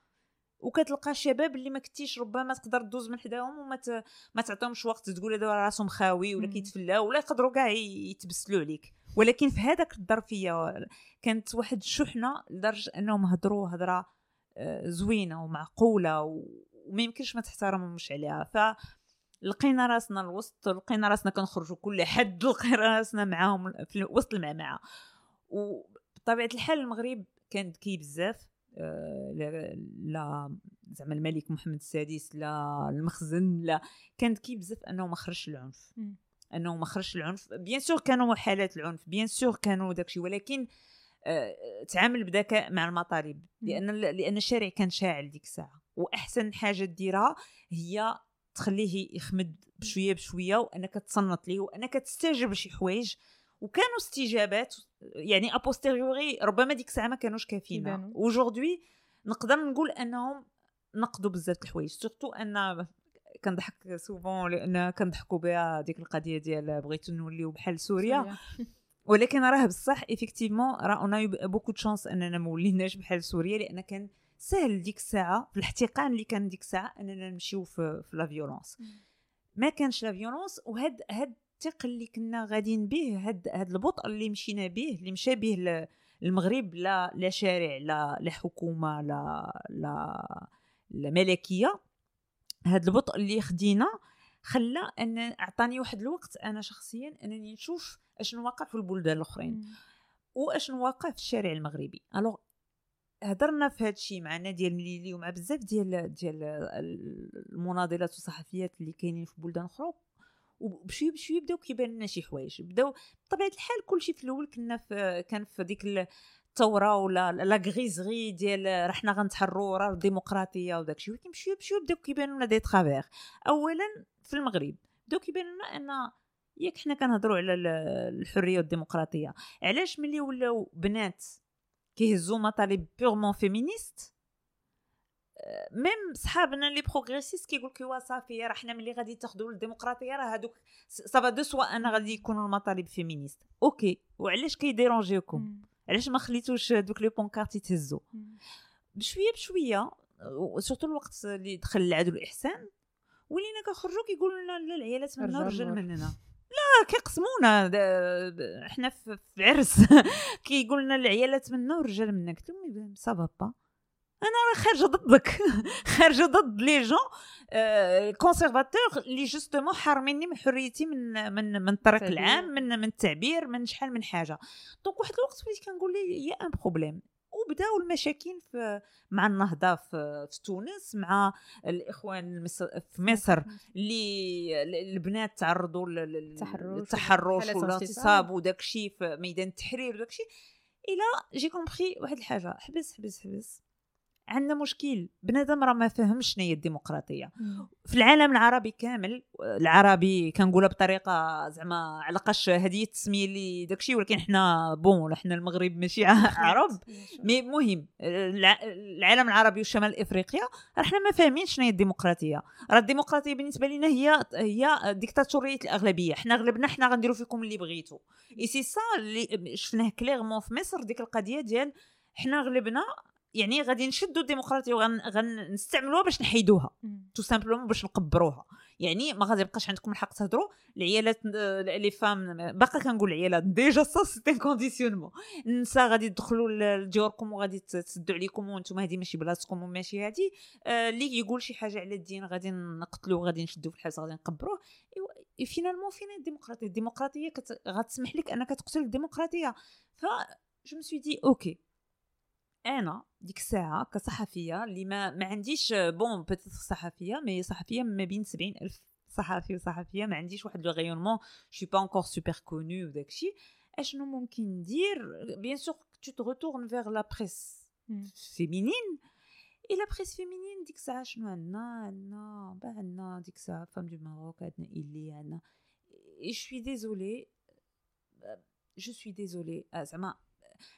وكتلقى الشباب اللي ما كنتيش ربما تقدر دوز من حداهم وما ت... ما تعطيهمش وقت تقول هذا راسهم خاوي ولا كيتفلاو ولا يقدروا كاع يتبسلوا عليك. ولكن في هذاك الظرفيه كانت واحد الشحنة لدرجة أنهم هضروا هضره آه، زوينة ومعقولة وما يمكنش ما تحترمهمش عليها. ف لقينا راسنا الوسط لقينا راسنا كنخرجوا كل حد لقينا راسنا معاهم في وسط المعمعة. وبطبيعه الحال المغرب كان ذكي بزاف. آه، لا زعما الملك محمد السادس لا المخزن لا. كان ذكي بزاف أنه ما خرجش العنف. أنه ما خرجش العنف. bien sûr كانوا حالات العنف bien sûr كانوا داكشي. ولكن آه، تعامل بذكاء مع المطالب لأن لأن الشارع كان شاعل ديك الساعة. وأحسن حاجة ديرها هي تخليه يخمد بشوية بشوية وانك تصنت ليه وانك تستجب لشي حوايج. وكانوا استجابات يعني a posteriori ربما ديك الساعة ما كانوش كافيين. و aujourd'hui نقدر نقول أنهم نقدوا بزاف الحوايج. surtout أن كنضحك souvent لأن كنضحكوا بها ديك القضية ديال بغيتو نوليو بحال سوريا. ولكن راه بصح effectivement راه on a beaucoup de chance أننا ما وليناش بحال سوريا لأن كان سهل ديك الساعة في الاحتقان اللي كان ديك الساعة أننا نمشيو في, في la violence. ما كانش la violence وهاد هاد الثقل اللي كنا غاديين به هاد هاد البطء اللي مشينا به اللي مشى به المغرب لا لا شارع لا لا حكومة لا لا لا ملكية. هذا البطء اللي خدينا خلى أن أعطاني واحد الوقت أنا شخصيا أنني نشوف أشنو واقع في البلدان الأخرين. وأشنو واقع في الشارع المغربي. ألوغ هضرنا في هذا الشيء معنا ديال مليلي ومع بزاف ديال ديال المناضلات والصحفيات اللي كاينين في بلدان أخرى وبشويه بشويه بداو كيبان لنا شي حوايج. بداو بطبيعة الحال كلشي في الأول كنا في كان في ديك الثورة ولا la griserie ديال رحنا غنتحروا راه الديمقراطية وداك الشيء. ولكن بشويه بشويه بداو كيبانوا لنا des travers. اولا في المغرب بداو كيبانوا لنا أن ياك حنا كنهضروا على الحرية والديمقراطية. علاش ملي ولاو بنات كيهزوا مطالب purement féministes. même صحابنا les progressistes كيقول لك وا صافي راه حنا ملي غادي تاخذوا الديمقراطيه راه هذوك ça va de soi أن غادي يكونوا المطالب féministes. OK وعلاش كي déranger كم علاش ما خليتوش دوك les pancartes يتهزوا بشوية بشوية surtout الوقت اللي دخل العدل والإحسان ولينا كنخرجوا كيقولوا لنا لا العيالات منا والرجال مننا. لا كيقسمونا حنا في عرس. كيقول لنا العيالات منا والرجال منا قلت لهم سافا با أنا راه خارجة ضدك. خارجة ضد les gens conservateurs اللي justement حارميني من حريتي من من من الطريق العام من من التعبير من شحال من حاجة. donc واحد الوقت وليت كنقول il y a un problème وبداو المشاكل في مع النهضة في, في تونس مع الإخوان في مصر اللي البنات تعرضوا للتحرش والاغتصاب وداك الشيء في ميدان التحرير وداك الشيء. et là j'ai compris واحد الحاجة حبس حبس حبس. عندنا مشكل. بنادم راه ما فهمش شنو هي الديمقراطية. في العالم العربي كامل العربي كنقولها بطريقة زعما علقاش هذه التسمية اللي داكشي ولكن حنا bon حنا المغرب ماشي عرب. mais مهم العالم العربي وشمال افريقيا راه حنا ما فاهمين شنو هي الديمقراطية. راه الديمقراطية بالنسبة لنا هي هي ديكتاتوريه الأغلبية. حنا غلبنا حنا غنديروا فيكم اللي بغيتو. اي سي سا اللي شفناه clairement في مصر ديك القضية ديال حنا غلبنا يعني غادي نشدوا الديمقراطية وغنستعملوها باش نحيدوها. tout simplement باش نقبروها. يعني ما غادي يبقاش عندكم الحق تهضروا العيالات les femmes باقا كنقول العيالات déjà ça c'est un conditionnement النساء غادي يدخلوا لديوركم وغادي تسدوا عليكم وأنتم هذه ماشي بلاصتكم وماشي هذه آه، اللي يقول شي حاجة على الدين غادي نقتلوه غادي نشدوه في الحبس غادي نقبروه. finalement فين الديمقراطية؟ الديمقراطية غتسمح لك أنك تقتل الديمقراطية. ف je me suis dit OK أنا ديك الساعة كصحفيه اللي ما, ما عنديش bon petite صحفيه mais صحفيه ما بين سبعين الف صحفي وصحفيه ما عنديش واحد le rayonnement je suis pas encore super connue وداكشي اشنو ممكن ندير bien sûr tu te retournes vers la presse féminine et la presse féminine ديك الساعة شنو عندنا عندنا ben عندنا ديك الساعة Femmes du Maroc عندنا إلي عندنا et je suis désolée je suis désolée زعما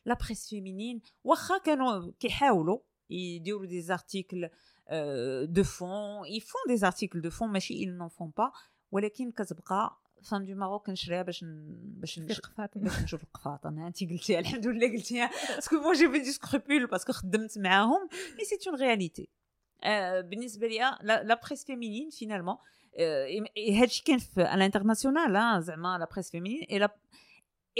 la presse féminine واخا كانوا كيحاولوا يديروا des articles de fond ils font des articles de fond ماشي ils n'en font pas. ولكن كتبقى Femmes du Maroc كنشريها باش باش باش نشوف القفاطن أنت قلتيها الحمد لله قلتيها parce que moi j'avais des scrupules parce que خدمت معاهم. mais c'est une réalité بالنسبة ليا la presse féminine finalement هادشي كان في ال international زعما la presse féminine et là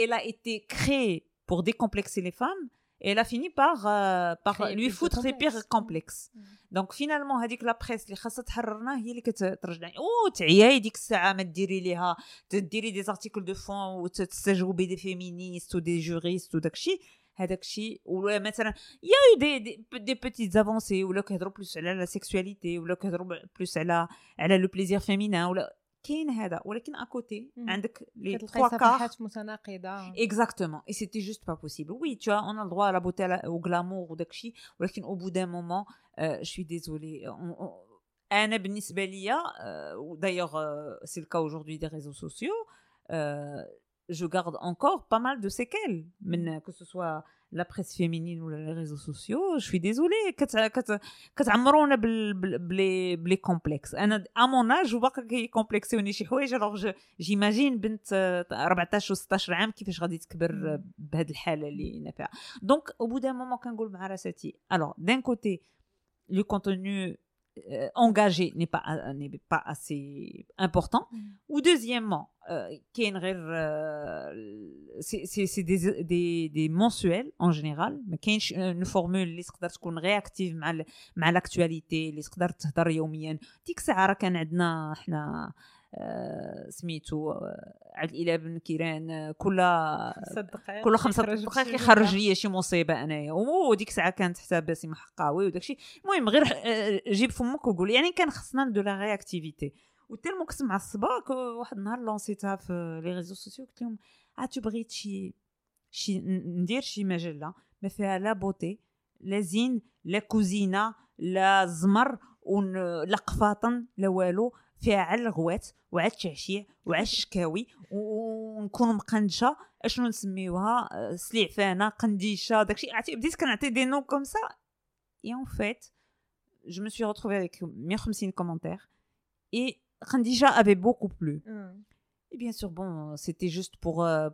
elle a été créée pour décomplexer les femmes et elle a fini par, euh, par lui foutre les pires complexes. donc finalement هذيك la presse اللي خاصها تحررنا هي اللي كترجعني أو تعياي ديك الساعة ما ديري ليها تديري des articles de fond وتستجوبي des féministes و des juristes وداك الشيء هذاك الشيء ولا مثلا y a des des, des petites avancées ولا كيهضروا plus على la sexualité ولا كيهضروا plus على على le plaisir féminin ولا كاين هذا ولكن à côté عندك لي تلقاي صفحات متناقضة. exactement et c'était juste pas possible oui tout on a le droit la beauté au glamour وداك الشيء ولكن au bout d'un moment je suis désolée أنا بالنسبة ليا d'ailleurs c'est le cas aujourd'hui des réseaux sociaux je garde encore pas mal de séquelles, que ce soit la presse féminine ولا les réseaux sociaux je suis désolée كت كت كتعمرونا بال plein plein complexes أنا à mon âge وباقي كيكومبلكسيوني شي حوايج alors j'imagine بنت 14 و 16 عام كيفاش غادي تكبر بهذه الحاله اللي أنا فيها donc au bout d'un moment كنقول مع راساتي alors d'un côté le contenu engagé n'est pas n'est pas assez important. Ou deuxièmement كاين غير c'est c'est c'est des des des mensuels en général ما كاينش une formule اللي تقدر تكون réactive مع مع l'actualité اللي تقدر تهضر يوميا ديك الساعة راه كان عندنا حنا سميتو عبد الإله بن كيران كل دقائق كل خمسة دقائق يخرج لي شي مصيبة أنايا. وديك الساعة كانت حتى باسم حقاوي وداكشي المهم غير جيب فمك وقول يعني كان خصنا de la réactivité و tellement كنت معصبه واحد النهار لونسيتها في les réseaux sociaux قلت لهم عاد بغيت شي شي ندير شي مجلة ما فيها لا بوتي لا زين لا كوزينة لا زمر لا قفاطن لا والو فيها على الغوات وعلى التعشيع وعلى الشكاوي ونكون مقندشه اشنو نسميوها سليعفانه قنديشه داكشي عرفتي بديت كنعطي دي نو كوم سا اي اون فيت جو me suis retrouvée avec 150 commentaires et Khadija avait beaucoup plu. Mm. Et bien sûr, bon, c'était juste pour, euh,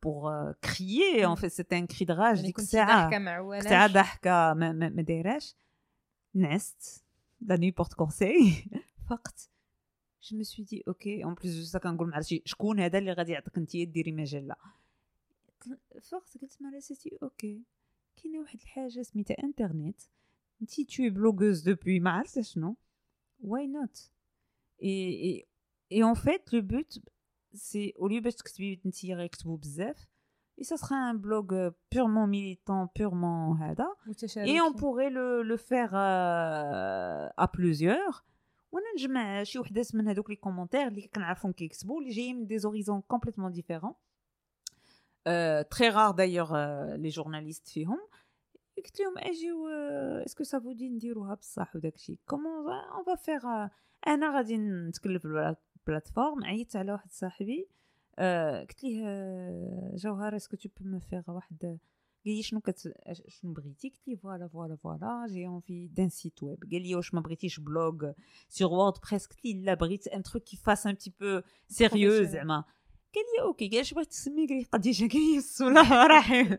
pour euh, crier. Mm. En fait, c'était un cri de rage. ديك الساعة ساعة ضحكة ما ما, ما دايراش نعست la nuit porte conseil فقت je me suis dit ok en plus juste كنقول مع راسي شكون هذا اللي غادي يعطيك انت ديري مجله فقت قلت مع راسي أوكي كاينة واحد الحاجة سميتها انترنت انت tu es blogueuse depuis ما عرفت شنو why not et, et, et en fait, le but, c'est au lieu de بزاف, et ça sera un blog euh, purement militant, purement هذا, et on pourrait le, le faire euh, à plusieurs. ونجمع شي وحدات من هذوك les commentaires اللي كنعرفهم كيكتبوا اللي جايين من des horizons complètement différents. très rares d'ailleurs les journalistes فيهم. قلت لهم اجيو est-ce que ça dit نديروها بصح وداكشي comment on va faire أنا غادي نتكلف ال plateforme عيطت على واحد صاحبي آه قلت ليه آه، جوهر est-ce que tu peux me faire واحد قال لي شنو كت شنو بغيتي قلت ليه voilà voilà voilà j'ai envie d'un site web قال لي واش ما بغيتيش blog sur WordPress قلت ليه لا بغيت un truc qui fasse un petit peu sérieux زعما قال لي OK قال اش بغيت تسمي قال لي قنديشة قال لي السوله رحيم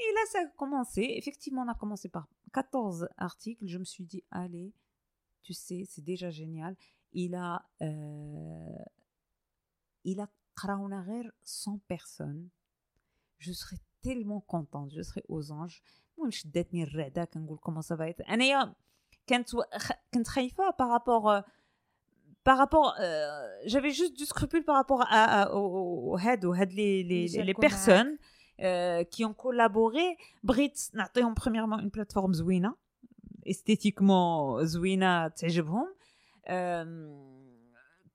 اي لا سا كومونسي افيكتيفمون أنا كومونسي بار 14 ارتيكل جو me suis dit allez tu sais, c'est déjà génial. Il a, euh, il a غير 100 personnes. Je serais tellement contente, je serais aux anges. المهم شدتني الرعده كنقول كومون سا فايت انايا كنت كنت خايفه par rapport par rapport euh, j'avais juste du scrupule par rapport à, à au هاد وهاد les les, les personnes euh, qui ont collaboré بغيت نعطيهم premièrement une plateforme زوينه استيتيكمون زوينه تعجبهم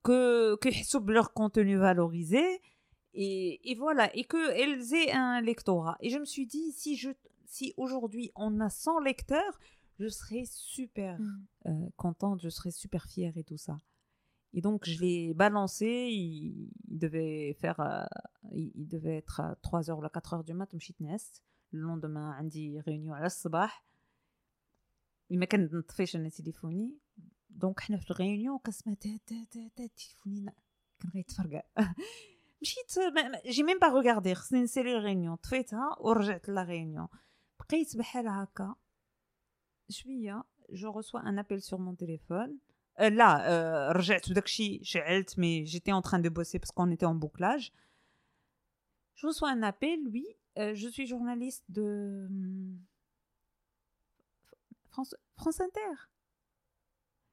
que كيحسوا بلور contenu valorisé Et, voilà, et qu'elles aient un lectorat. Et je me suis dit, si, aujourd'hui on a 100 lecteurs, je serais super mmh. euh, contente, je serais super fière et tout ça. Et donc, je l'ai balancé. Il, devait faire, euh, il, devait être à 3h ou à 4h du matin, Le lendemain, j'ai réunion à la sabah. Il m'a fait un téléphonie. Donc, on a fait une réunion. Qu'est-ce que téléphonie مشيت جي ميم با روغاردي خصني نسيري الغيونيون طفيتها ورجعت لا غيونيون بقيت بحال هكا. شوية جو ريسوا ان ابل سور مون تيليفون لا رجعت وداكشي شعلت مي جيتي اون تران دو بوسي باسكو اون ايتي اون بوكلاج جو reçois un appel. Oui euh, je suis journaliste de France, France Inter.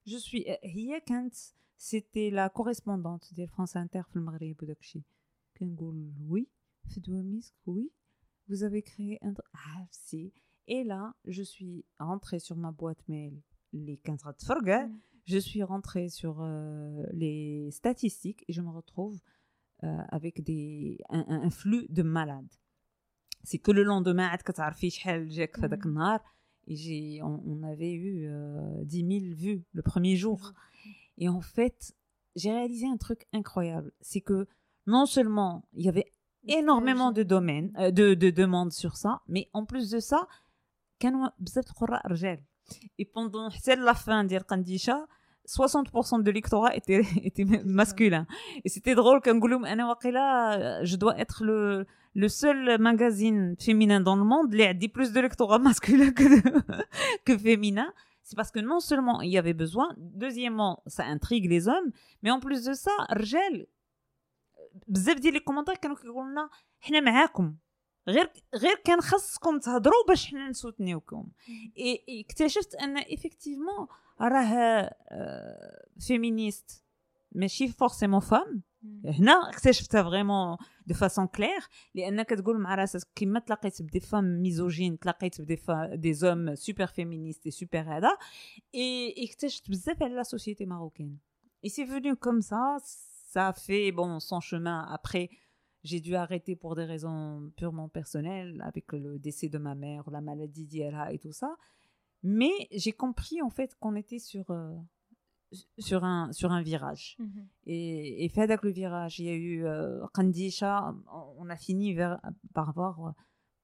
Je suis هي كانت c'était la correspondante de France Inter في المغرب وداكشي كنقول oui في دواميسك oui vous avez créé un ah si et là je suis rentrée sur ma boîte mail les 15 غتفرقع je suis rentrée sur euh, les statistiques et je me retrouve euh, avec des un, un, un flux de malades c'est que le lendemain عاد كتعرفي شحال جاك في هذاك النهار et on, on, avait eu euh, 10 000 vues le premier jour. Et en fait, j'ai réalisé un truc incroyable. C'est que non seulement il y avait énormément de domaines, euh, de, de, demandes sur ça, mais en plus de ça, et pendant la fin de Kandisha, 60% de l'électorat était, était masculin. Et c'était drôle qu'un je dois être le, le seul magazine féminin dans le monde qui a dit plus de lectorat masculin que, que féminin. C'est parce que non seulement il y avait besoin, deuxièmement, ça intrigue les hommes, mais en plus de ça, Rgel, بزاف ديال لي كومونتير كانوا كيقولوا لنا حنا معاكم غير غير كان خاصكم تهضروا باش حنا نسوتنيوكم اكتشفت ان ايفيكتيفمون راه فيمينيست ماشي فورسيمون فام هنا اكتشفتها فريمون دو فاسون كلير لان كتقول مع راسك كيما تلاقيت بدي فام ميزوجين تلاقيت بدي فا دي زوم سوبر فيمينيست سوبر هذا اي اكتشفت بزاف على لا سوسيتي ماروكين اي سي فوني كوم سا ça fait bon son chemin après j'ai dû arrêter pour des raisons purement personnelles avec le décès de ma mère la maladie d'ILA et tout ça mais j'ai compris en fait qu'on était sur euh, sur un, sur un virage. Mm -hmm. Et, et fait avec le virage, il y a eu euh, Kandisha, on a fini vers, par avoir euh,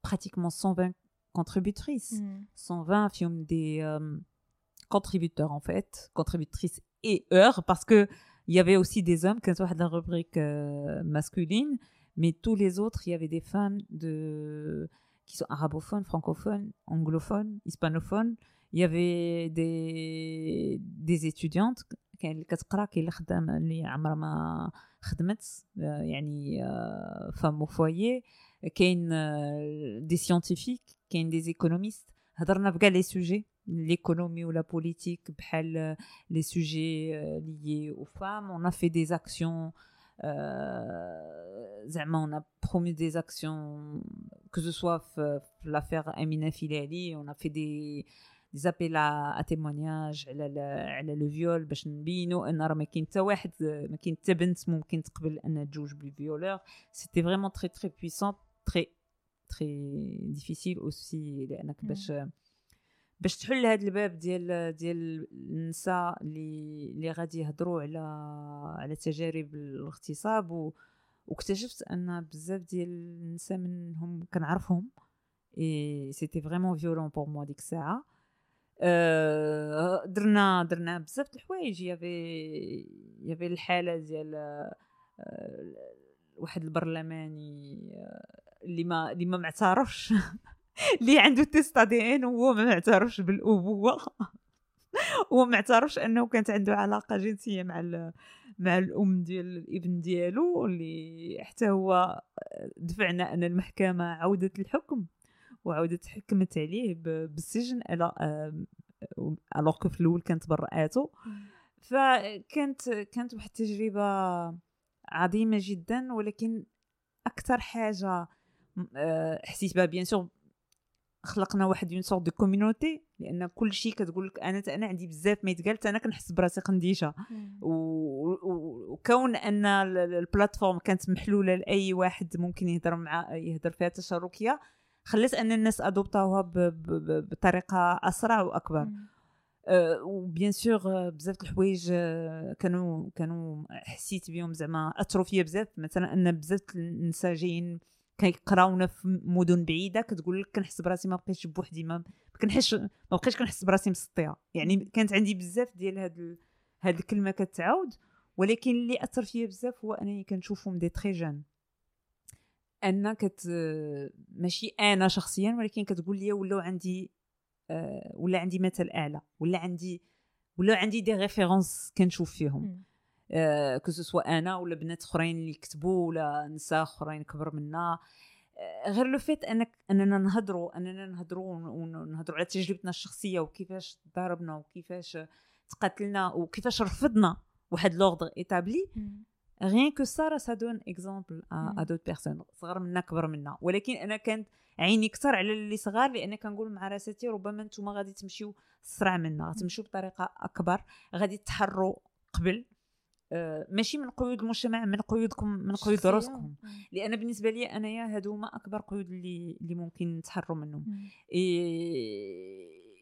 pratiquement 120 contributrices, mm -hmm. 120 films des euh, contributeurs en fait, contributrices et heures, parce que il y avait aussi des hommes, qui sont de la rubrique euh, masculine, mais tous les autres, il y avait des femmes de, qui sont arabophones, francophones, anglophones, hispanophones, il y avait des des étudiantes كاين اللي كتقرا كاين اللي خدام اللي عمرها ما خدمت يعني فام فوايي كاين دي سيانتيفيك كاين دي ايكونوميست هضرنا بكاع لي سوجي l'économie ou la politique بحال les sujets liés aux femmes on a fait des actions زعما on a promu des actions que ce soit l'affaire Amina Filali on a fait des des appels à, témoignage على على le viol باش نبينوا أن راه ما كاين حتى واحد ما كاين حتى بنت ممكن تقبل انها تجوج بال violeur c'était vraiment très très puissant très très difficile aussi لأنك باش باش تحل هذا الباب ديال ديال النساء اللي اللي غادي يهضروا على على تجارب الاغتصاب. و واكتشفت أن بزاف ديال النساء منهم كنعرفهم. et c'était vraiment violent pour moi ديك الساعة. درنا درنا بزاف د الحوايج. يافي يافي الحالة ديال واحد البرلماني اللي ما اللي ما معترفش اللي عنده test d'ADN وهو ما معترفش بالأبوة. هو ما اعترفش أنه كانت عنده علاقة جنسية مع مع الأم ديال الابن ديالو اللي حتى هو دفعنا أن المحكمة عودت الحكم. وعاودت حكمت عليه بالسجن على alors que في الأول كانت برأته فكانت كانت واحد التجربة عظيمة جدا ولكن أكثر حاجة آه، حسيت بها bien sûr خلقنا واحد une sorte de communauté لأن كل شيء كتقول لك أنا أنا عندي بزاف ما يتقال أنا كنحس براسي قنديشه وكون أن ال plateforme كانت محلولة لأي واحد ممكن يهضر مع يهضر فيها تشاركية خلت أن الناس ادوبتاوها بطريقة أسرع وأكبر. أه و bien sûr بزاف الحوايج كانوا كانوا حسيت بهم زعما أثروا فيا بزاف. مثلا أن بزاف النساء جايين كيقراونا في مدن بعيدة كتقول لك كنحس براسي ما بقيتش بوحدي ما كنحس ما بقيتش كنحس براسي مسطية. يعني كانت عندي بزاف ديال هاد هاد الكلمة كتعاود ولكن اللي أثر فيا بزاف هو أنني كنشوفهم des très jeunes أن كت ماشي أنا شخصيا ولكن كتقول لي ولاو عندي آه، ولا عندي مثل أعلى ولا عندي ولا عندي des références كنشوف فيهم. آه que ce soit أنا ولا بنات أخرين اللي كتبوا ولا نساء أخرين كبر منا. آه غير le fait أنك أننا نهضروا أننا نهضروا ونهضروا على تجربتنا الشخصية وكيفاش ضربنا وكيفاش تقاتلنا وكيفاش رفضنا واحد l'ordre établi. rien que ça راه donne exemple à d'autres personnes صغر منا كبر منا ولكن أنا كانت عيني أكثر على اللي صغار لأن كنقول مع راساتي ربما نتوما غادي تمشيو سرع منا تمشيو بطريقة أكبر. غادي تحروا قبل. آه ماشي من قيود المجتمع من قيودكم من قيود راسكم. لأن بالنسبة لي أنايا هادو هما أكبر قيود اللي اللي ممكن نتحروا منهم.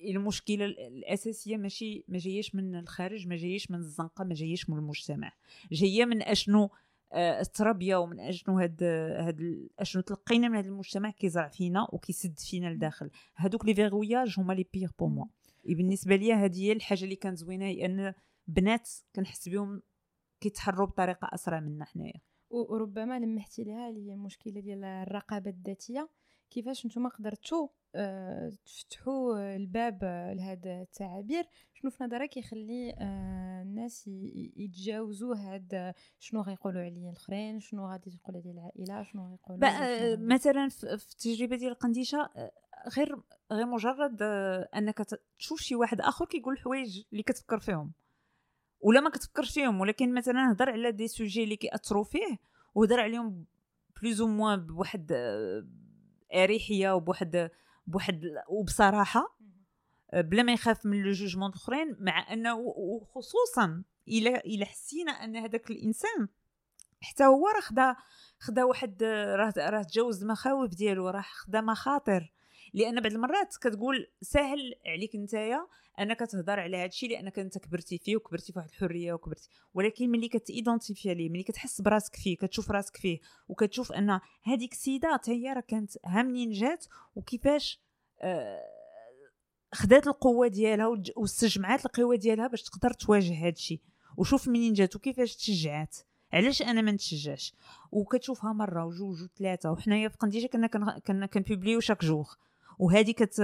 المشكلة الأساسية ماشي ما جايش من الخارج ما جايش من الزنقة ما جايش من المجتمع. جاية من أشنو آه، التربية ومن أشنو هاد هاد أشنو تلقينا من هذا المجتمع كيزرع فينا وكيسد فينا لداخل. هادوك لي فيغوياج هما لي بيغ بو موا. بالنسبة لي هذه هي الحاجة اللي كانت زوينة هي أن بنات كنحس بهم كيتحروا بطريقة أسرع منا حنايا. وربما لمحتي لها اللي هي المشكلة ديال الرقابة الذاتية. كيفاش نتوما قدرتوا آه، تفتحوا الباب لهاد التعابير شنو في نظرك يخلي آه، الناس يتجاوزوا هاد شنو غيقولوا عليا الأخرين؟ شنو غادي تقول عليا العائلة؟ شنو غيقولوا مثلا في التجربة ديال القنديشة غير غير مجرد أنك تشوف شي واحد آخر كيقول الحوايج اللي كتفكر فيهم ولا ما كتفكرش فيهم ولكن مثلا هضر على des sujets اللي كيأثروا فيه وهضر عليهم plus ou moins بواحد أريحية وبواحد بواحد وبصراحة. بلا ما يخاف من le jugement الاخرين مع أنه وخصوصا إلى إلى حسينا أن هذاك الإنسان حتى هو راه خدا خدا واحد راه راه تجاوز المخاوف ديالو راه خدا مخاطر. لأن بعض المرات كتقول سهل عليك نتايا انك تهضر على هذا الشيء لأنك أنت كبرتي فيه وكبرتي في واحد الحرية وكبرتي. ولكن ملي كتيدونتيفي ليه ملي كتحس براسك فيه كتشوف راسك فيه وكتشوف أن هذيك السيدة حتى هي راه كانت ها منين جات وكيفاش آه خدات القوة ديالها واستجمعات القوة ديالها باش تقدر تواجه هذا الشيء وشوف منين جات وكيفاش تشجعات. علاش أنا ما نتشجعش؟ وكتشوفها مرة وجوج وثلاثه وحنايا في قنديشة كنا كنا كن publier و chaque jour. وهذه كت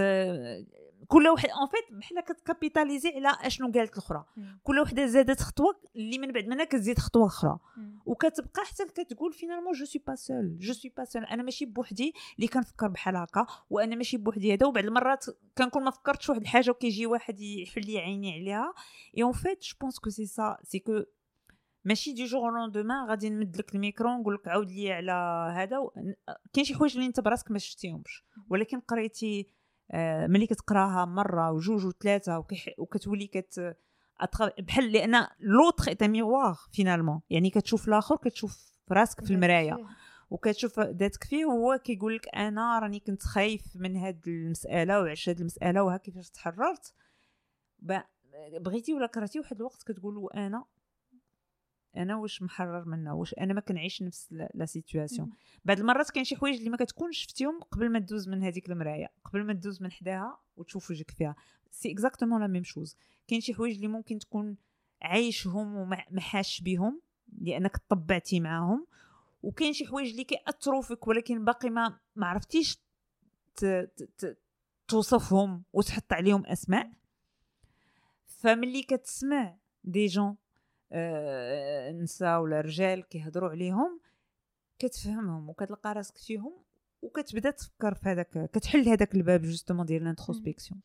كل وحده en fait بحال كت capitaliser على أشنو قالت الأخرى. كل وحده زادت خطوة اللي من بعد منها كتزيد خطوة أخرى. وكتبقى حتى كتقول finalement je suis pas seule je suis pas seule أنا ماشي بوحدي اللي كنفكر بحال هكا وأنا ماشي بوحدي هذا. وبعض المرات كنكون ما فكرتش واحد الحاجة وكيجي واحد يحل لي عيني عليها. et en fait je pense que c'est ça c'est que ماشي du jour au lendemain غادي نمد لك الميكرو ونقول لك عاود لي على هذا. كاين شي حوايج اللي أنت براسك ما شفتيهمش. ولكن قريتي ملي كتقراها مرة وجوج وثلاثه وكتولي كت بحال لأن l'autre est miroir finalement يعني كتشوف الآخر كتشوف راسك في المراية. وكتشوف ذاتك فيه هو كيقول لك أنا راني كنت خايف من هاد المسألة وعش هاد المسألة وها كيفاش تحررت. بغيتي ولا كرهتي واحد الوقت كتقول أنا أنا واش محرر منها واش أنا ما كنعيش نفس la situation بعض المرات كاين شي حوايج اللي ما كتكونش شفتيهم قبل ما تدوز من هذيك المرايه قبل ما تدوز من حداها وتشوف وجهك فيها. c'est exactement la même chose كاين شي حوايج اللي ممكن تكون عايشهم وما حاس بهم لأنك طبعتي معاهم. وكاين شي حوايج اللي كيأثروا فيك ولكن باقي ما ما عرفتيش توصفهم وتحط عليهم أسماء. فملي كتسمع des gens نساء ولا رجال كيهضروا عليهم كتفهمهم وكتلقى راسك فيهم وكتبدا تفكر في هذاك كتحل هذاك الباب justement ديال ال introspection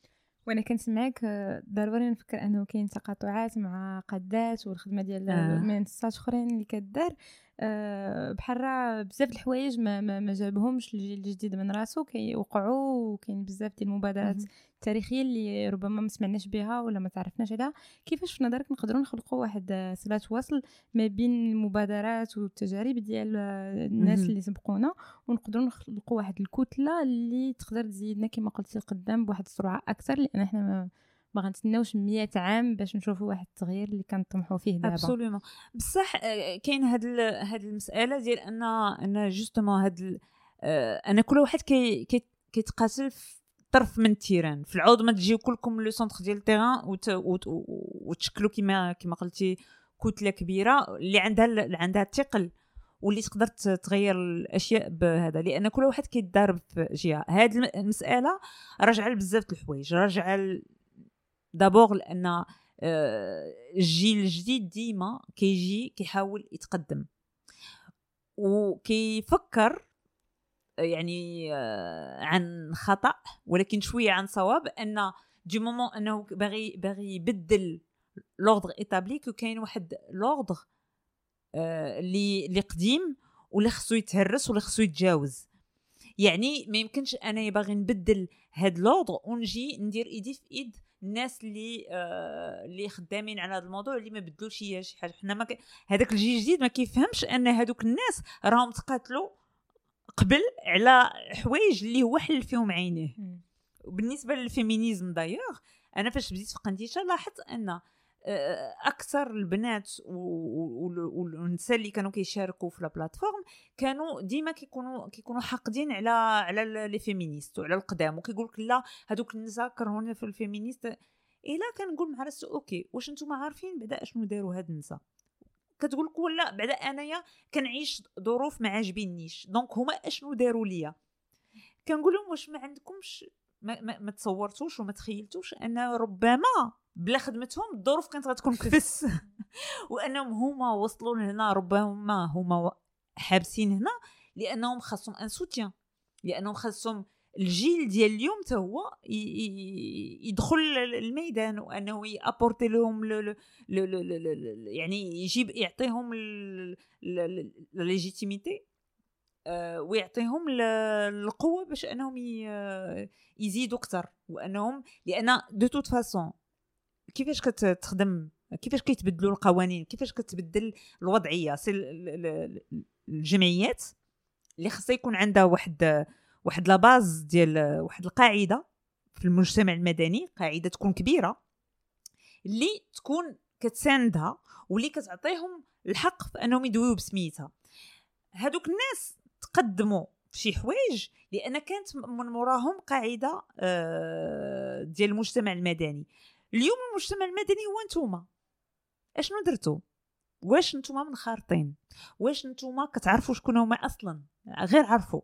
وأنا كنسمعك آه، ضروري نفكر أنه كاين تقاطعات مع قادات والخدمة ديال آه. منصات أخرين اللي كدار. آه بحال بزاف الحوايج ما, ما, ما جابهمش الجيل الجديد من راسو كيوقعوا وكاين بزاف ديال المبادرات التاريخية اللي ربما ما سمعناش بها ولا ما تعرفناش عليها. كيفاش في نظرك نقدروا نخلقوا واحد صلة وصل ما بين المبادرات والتجارب ديال الناس اللي سبقونا ونقدروا نخلقوا واحد الكتلة اللي تقدر تزيدنا كما قلتي قدام بواحد السرعة أكثر لأن إحنا ما غنتسناوش 100 عام باش نشوفوا واحد التغيير اللي كنطمحوا فيه دابا. absolument بصح آه، كاين هاد هاد المسألة ديال أن أن justement هاد آه، أنا كل واحد كي كيتقاتل في طرف من التيران. في العوض ما تجيو كلكم le centre ديال التيران وتشكلوا كما كما قلتي كتلة كبيرة اللي عندها اللي عندها الثقل واللي تقدر تغير الأشياء بهذا. لأن كل واحد كيتضارب في جهة. هذه المسألة راجعه لبزاف الحوايج راجعه d'abord لأن آه، الجيل الجديد ديما كيجي كيحاول يتقدم. وكيفكر يعني آه، عن خطأ ولكن شوية عن صواب أن du moment أنه باغي باغي يبدل l'ordre établi كاين واحد l'ordre آه، اللي اللي قديم واللي خصو يتهرس واللي خصو يتجاوز. يعني ما يمكنش أنا باغي نبدل هاد l'ordre ونجي ندير إيدي في إيد الناس اللي آه اللي خدامين على هذا الموضوع اللي ما بدلوش شي حاجة. حنا ما ك... هذاك الجيل الجديد ما كيفهمش أن هذوك الناس راهم تقاتلوا قبل على حوايج اللي هو حل فيهم عينيه. بالنسبة لل féminisme d'ailleurs أنا فاش بديت في قنديشه لاحظت أن أكثر البنات والنساء اللي كانوا كيشاركوا في ال plateforme كانوا ديما كيكونوا كيكونوا حاقدين على على les féministes وعلى القدام وكيقول لك لا هذوك النساء كرهونا في ال féministes. إلا كنقول مع راسي OK واش نتوما عارفين بعدا أشنو داروا هاد النساء؟ كتقول لك ولا بعدا أنايا كنعيش ظروف ما عاجبينيش donc هما أشنو داروا ليا؟ كنقول لهم واش ما عندكمش ما, ما, ما تصورتوش وما تخيلتوش ان ربما بلا خدمتهم الظروف كانت غتكون كفس وانهم هما وصلوا لهنا ربما هما حابسين هنا لانهم خاصهم un soutien لانهم خاصهم الجيل ديال اليوم تا هو يدخل الميدان وانه y apporter لهم يعني يجيب يعطيهم légitimité آه، ويعطيهم القوة باش أنهم يزيدوا أكثر وأنهم لأن de toute façon كيفاش كتخدم كيفاش كيتبدلوا القوانين كيفاش كتبدل الوضعية؟ c'est الجمعيات اللي خصها يكون عندها واحد واحد la base ديال واحد القاعدة في المجتمع المدني قاعدة تكون كبيرة اللي تكون كتساندها واللي كتعطيهم الحق في أنهم يدويو بسميتها. هادوك الناس تقدموا شي حوايج لأن كانت من موراهم قاعدة آه، ديال المجتمع المدني. اليوم المجتمع المدني هو نتوما. أشنو درتو؟ واش نتوما منخرطين واش نتوما كتعرفوا شكون هما أصلا؟ غير عرفوا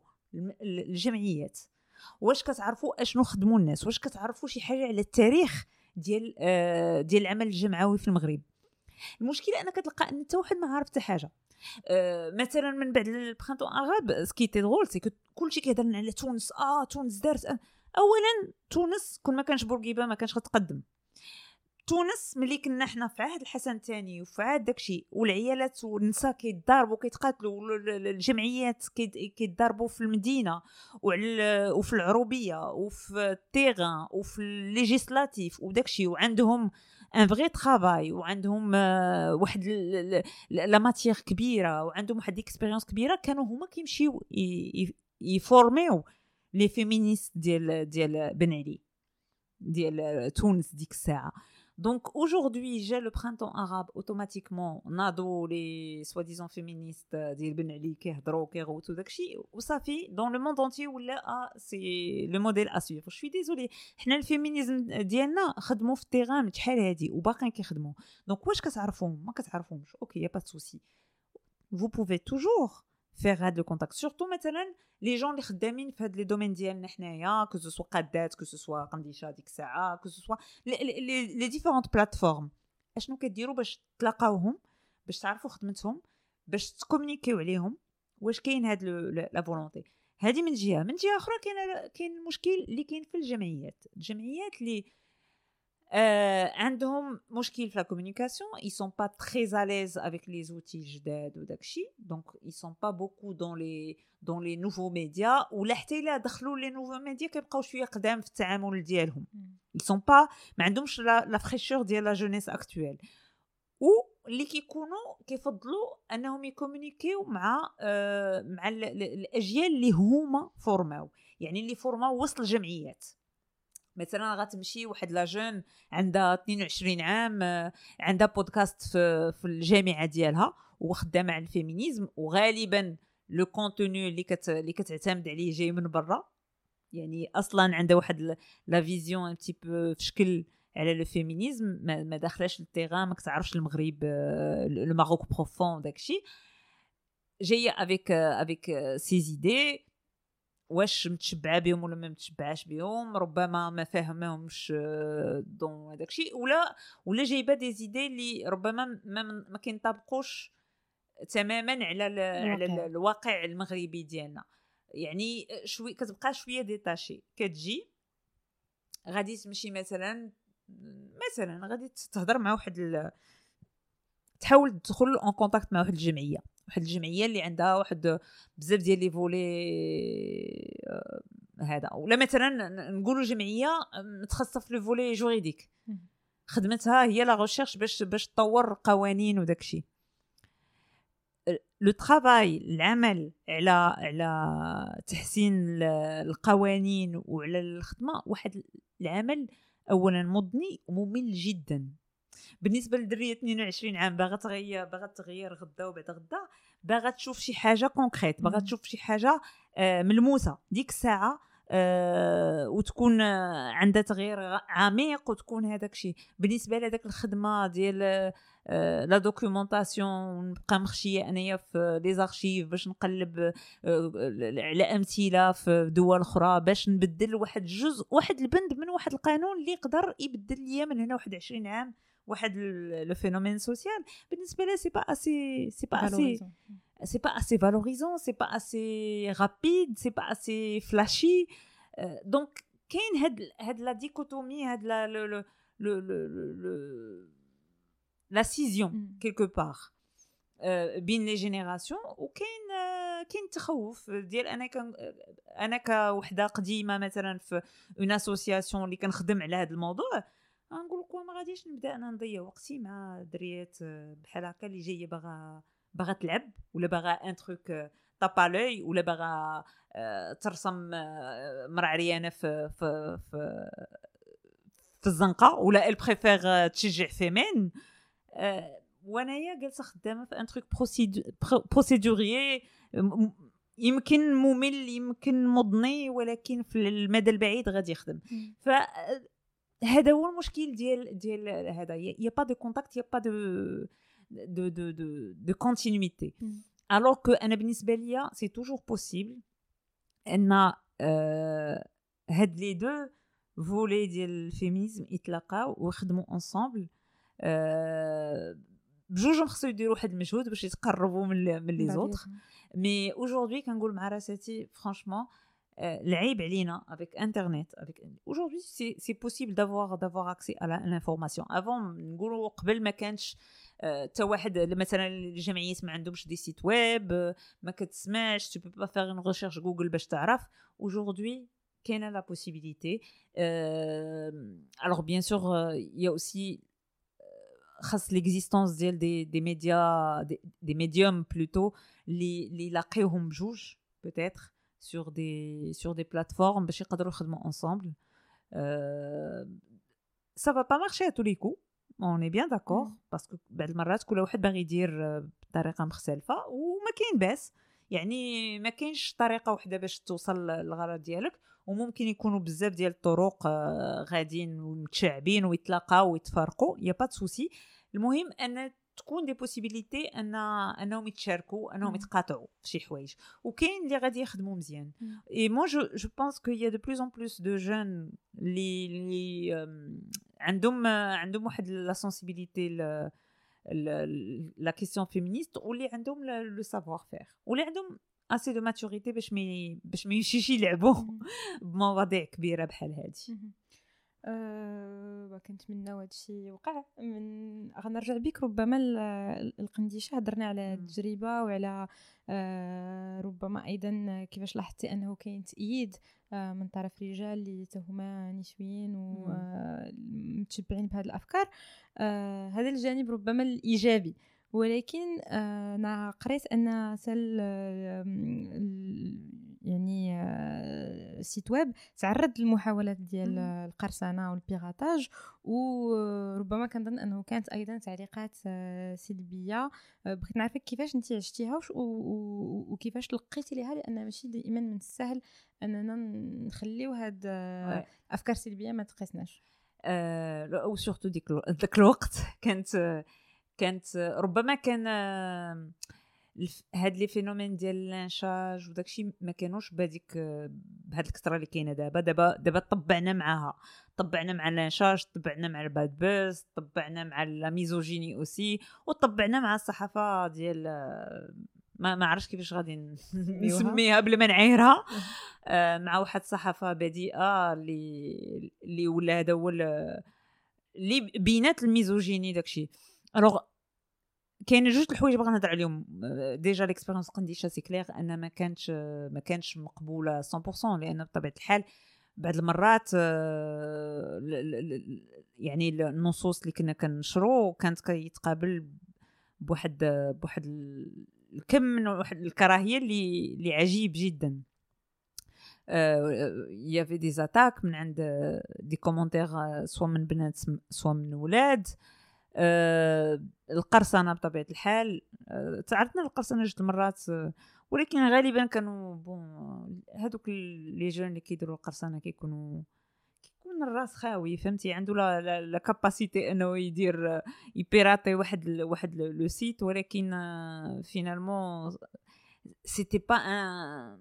الجمعيات. واش كتعرفوا أشنو خدموا الناس؟ واش كتعرفوا شي حاجة على التاريخ ديال آه ديال العمل الجمعوي في المغرب؟ المشكلة أنا كتلقى أن حتى واحد ما عارف حتى حاجة. مثلا من بعد البرانتون اغاب سكي تي سي كلشي كيهضر على تونس آه تونس دارت آه. اولا تونس كون ما كانش بورقيبة ما كانش غتقدم تونس ملي كنا حنا في عهد الحسن الثاني وفي عهد داكشي والعيالات والنساء كيتضاربوا كيتقاتلوا الجمعيات كيتضاربوا في المدينة وعلى وفي العروبية وفي ال terrain وفي ال législatif وداكشي وعندهم un vrai travail وعندهم آه، واحد la matière كبيرة وعندهم واحد expérience كبيرة كانوا هما كيمشيو يفورميو les féministes ديال ديال بن علي ديال تونس ديك الساعة. Donc aujourd'hui, j'ai le printemps arabe automatiquement, ناضو les soi-disant féministes ديال بن علي كيهضروا كيغوتوا داكشي وصافي dans le monde entier ولا c'est le modèle à suivre je suis désolée حنا ال féminisme ديالنا خدموا في ال terrain شحال هادي وباقيين كيخدموا donc واش كتعرفوهم ما كتعرفوهمش okay y a pas de souci vous pouvez toujours faire هاد le contact surtout مثلا les jeunes اللي خدامين في هاد les domaines ديالنا حنايا que ce soit قادات que ce soit قنديشه ديك الساعة que ce soit les différentes plateformes اشنو كديروا باش تلاقاوهم باش تعرفوا خدمتهم باش تكومونيكيو عليهم واش كاين هاد la volonté هذه من جهه من جهه أخرى كاين كاين المشكل اللي كاين في الجمعيات الجمعيات اللي عندهم مشكل في la communication. Ils sont pas très à l'aise avec les outils جداد وداكشي donc ils sont pas beaucoup dans les dans les nouveaux médias. ولا حتى الا دخلوا les nouveaux médias كيبقاو شوية قدام في التعامل ديالهم ils sont pas ما عندهمش la fraîcheur ديال la jeunesse actuelle و اللي كيكونوا كيفضلوا انهم يكومونيكيو مع آه مع الاجيال اللي هما فورماو يعني اللي فورماو وسط الجمعيات مثلا غتمشي واحد la jeune عندها 22 عام آه، عندها بودكاست في, في الجامعة ديالها وخدامة على ال féminisme وغالبا le contenu اللي كت اللي كتعتمد عليه جاي من برا. يعني أصلا عندها واحد la vision un petit peu في شكل على le féminisme ما, ما داخلاش لل terrain ما كتعرفش المغرب le Maroc profond داكشي. جاية avec avec ces idées واش متشبعه بهم ولا ما متشبعاش بهم ربما ما فاهمهمش آه، dans هذاك الشيء. ولا ولا جايبة des idées اللي ربما ما, ما كينطبقوش تماما على على الواقع المغربي ديالنا. يعني شوي كتبقى شوية détachée كتجي غادي تمشي مثلا مثلا غادي تهضر مع واحد تحاول تدخل en contact مع واحد الجمعية. واحد الجمعية اللي عندها واحد بزاف ديال les volets آه، هذا. ولا مثلا نقولوا جمعية متخصصة في le volet juridique. خدمتها هي la recherche باش باش تطور قوانين وداك الشيء. le travail العمل على على تحسين القوانين وعلى الخدمة واحد العمل اولا مضني وممل جدا. بالنسبة للدريه 22 عام باغا تغير باغا تغير غدا وبعد غدا باغا تشوف شي حاجة concrète باغا تشوف شي حاجة آه، ملموسة. ديك الساعة آه وتكون عندها تغيير عميق وتكون هذاك الشيء بالنسبة لهذاك الخدمة ديال آه، la documentation نبقى مخشية أنايا في les archives باش نقلب آه، على أمثلة في دول أخرى باش نبدل واحد جزء واحد البند من واحد القانون اللي يقدر يبدل ليا من هنا واحد 20 عام. واحد le phénomène social بالنسبة لي c'est pas assez c'est pas assez c'est pas assez valorisant c'est pas assez rapide c'est pas assez flashy donc كاين هاد هاد la dichotomie هاد la le le le la scission mm. quelque part. بين les générations وكاين كاين تخوف. ديال أنا كان أنا كوحدة قديمة مثلا في une association اللي كنخدم على هذا الموضوع. نقول لك ما غاديش نبدأ أنا نضيع وقتي مع دريات بحال هكا اللي جاية باغا باغا تلعب ولا باغا un truc ولا باغا ترسم مرا عريانة في في في في الزنقة ولا elle préfère تشجع فيمين وأنايا جالسة خدامة في un truc procédurier يمكن ممل يمكن مضني ولكن في المدى البعيد غادي يخدم. ف هذا هو المشكل ديال ديال هذا. y a pas de contact y a pas de de de de de continuité alors que أنا بالنسبة ليا c'est toujours possible أن هاد les deux volets ديال ال féminisme يتلاقاو ويخدموا ensemble بجوجهم خصو يديروا واحد المجهود باش يتقربوا من les autres. mais aujourd'hui كنقول مع راساتي franchement العيب علينا avec internet avec aujourd'hui c'est c'est possible d'avoir d'avoir accès على l'information avant نقولوا قبل ما كانش حتى واحد مثلا الجمعيات ما عندهمش des sites web ما كتسمعش tu vas faire une recherche جوجل باش تعرف aujourd'hui كاينة la possibilité alors bien sûr y a aussi خاص l'existence ديال des des médias des, des médiums plutôt اللي اللي يلاقيوهم بجوج peut-être sur des sur des plateformes باش يقدروا يخدموا ensemble ça va pas marcher à tous les coups on est bien d'accord parce que بعض المرات كل واحد باغي يدير بطريقة مختلفة وما كاين باس. يعني ما كاينش طريقة واحدة باش توصل للغرض ديالك وممكن يكونوا بزاف ديال الطرق غاديين ومتشعبين ويتلاقاو ويتفارقوا il y a pas de souci المهم أن تكون des possibilités ان أنهم يتشاركوا أنهم يتقاطعوا في شي حوايج. وكاين اللي غادي يخدموا مزيان. et moi je je pense que y a de plus en plus de gens اللي اللي عندهم عندهم واحد la sensibilité la question féministe واللي عندهم le savoir-faire واللي عندهم assez de maturité باش mais باش ما يمشيش يلعبوا. بمواضيع كبيرة بحال هذه أه كنتمنى هذا الشيء يوقع من غنرجع بك ربما القنديشه هضرنا على التجربة وعلى أه ربما أيضا كيفاش لاحظتي أنه كاين تأييد أه من طرف رجال اللي هما نسويين ومتشبعين بهذه الأفكار. أه هذا الجانب ربما الإيجابي. ولكن آه، أنا قريت أن سل يعني ال site آه، ويب تعرض للمحاولات ديال القرصنة وال piratage وربما كنظن أنه كانت أيضا تعليقات آه، سلبية. بغيت نعرفك كيفاش أنت عشتيها وكيفاش لقيتي ليها؟ لأن ماشي دائما من السهل أننا نخليو هاد الافكار السلبيه ما تقيسناش. أه و surtout ديك ذاك الوقت كانت كانت ربما كان هاد les phénomènes ديال ال lynchage وداكشي ما كانوش بهذيك بهاد الكثرة اللي كاينة دابا. دابا دابا طبعنا معاها. طبعنا مع ال lynchage طبعنا مع ال bad buzz طبعنا مع la misogynie aussi وطبعنا مع الصحافة ديال ما ما عرفتش كيفاش غادي نسميها بلا ما نعايرها. آه، مع واحد الصحافه بديئة اللي اللي ولا هذا هو اللي بينات ال misogynie داكشي alors كاين جوج الحوايج بغا نهضر عليهم. déjà l'expérience قنديشه c'est clair أن ما كانتش ما كانتش مقبولة 100% لأن بطبيعة الحال بعض المرات يعني النصوص اللي كنا كنشرو كانت كيتقابل بواحد بواحد الكم من واحد الكراهية اللي اللي عجيب جدا. y avait des attaques من عند des commentaires soit من بنات soit من ولاد. آه القرصنة بطبيعة الحال آه تعرضنا للقرصنة جوج مرات آه ولكن غالبا كانوا bon هادوك les gens اللي كيديروا القرصنة كيكونوا كيكون الراس خاوي فهمتي؟ عنده la la, capacité إنه يدير ي pirater واحد واحد le site ولكن finalement c'était pas un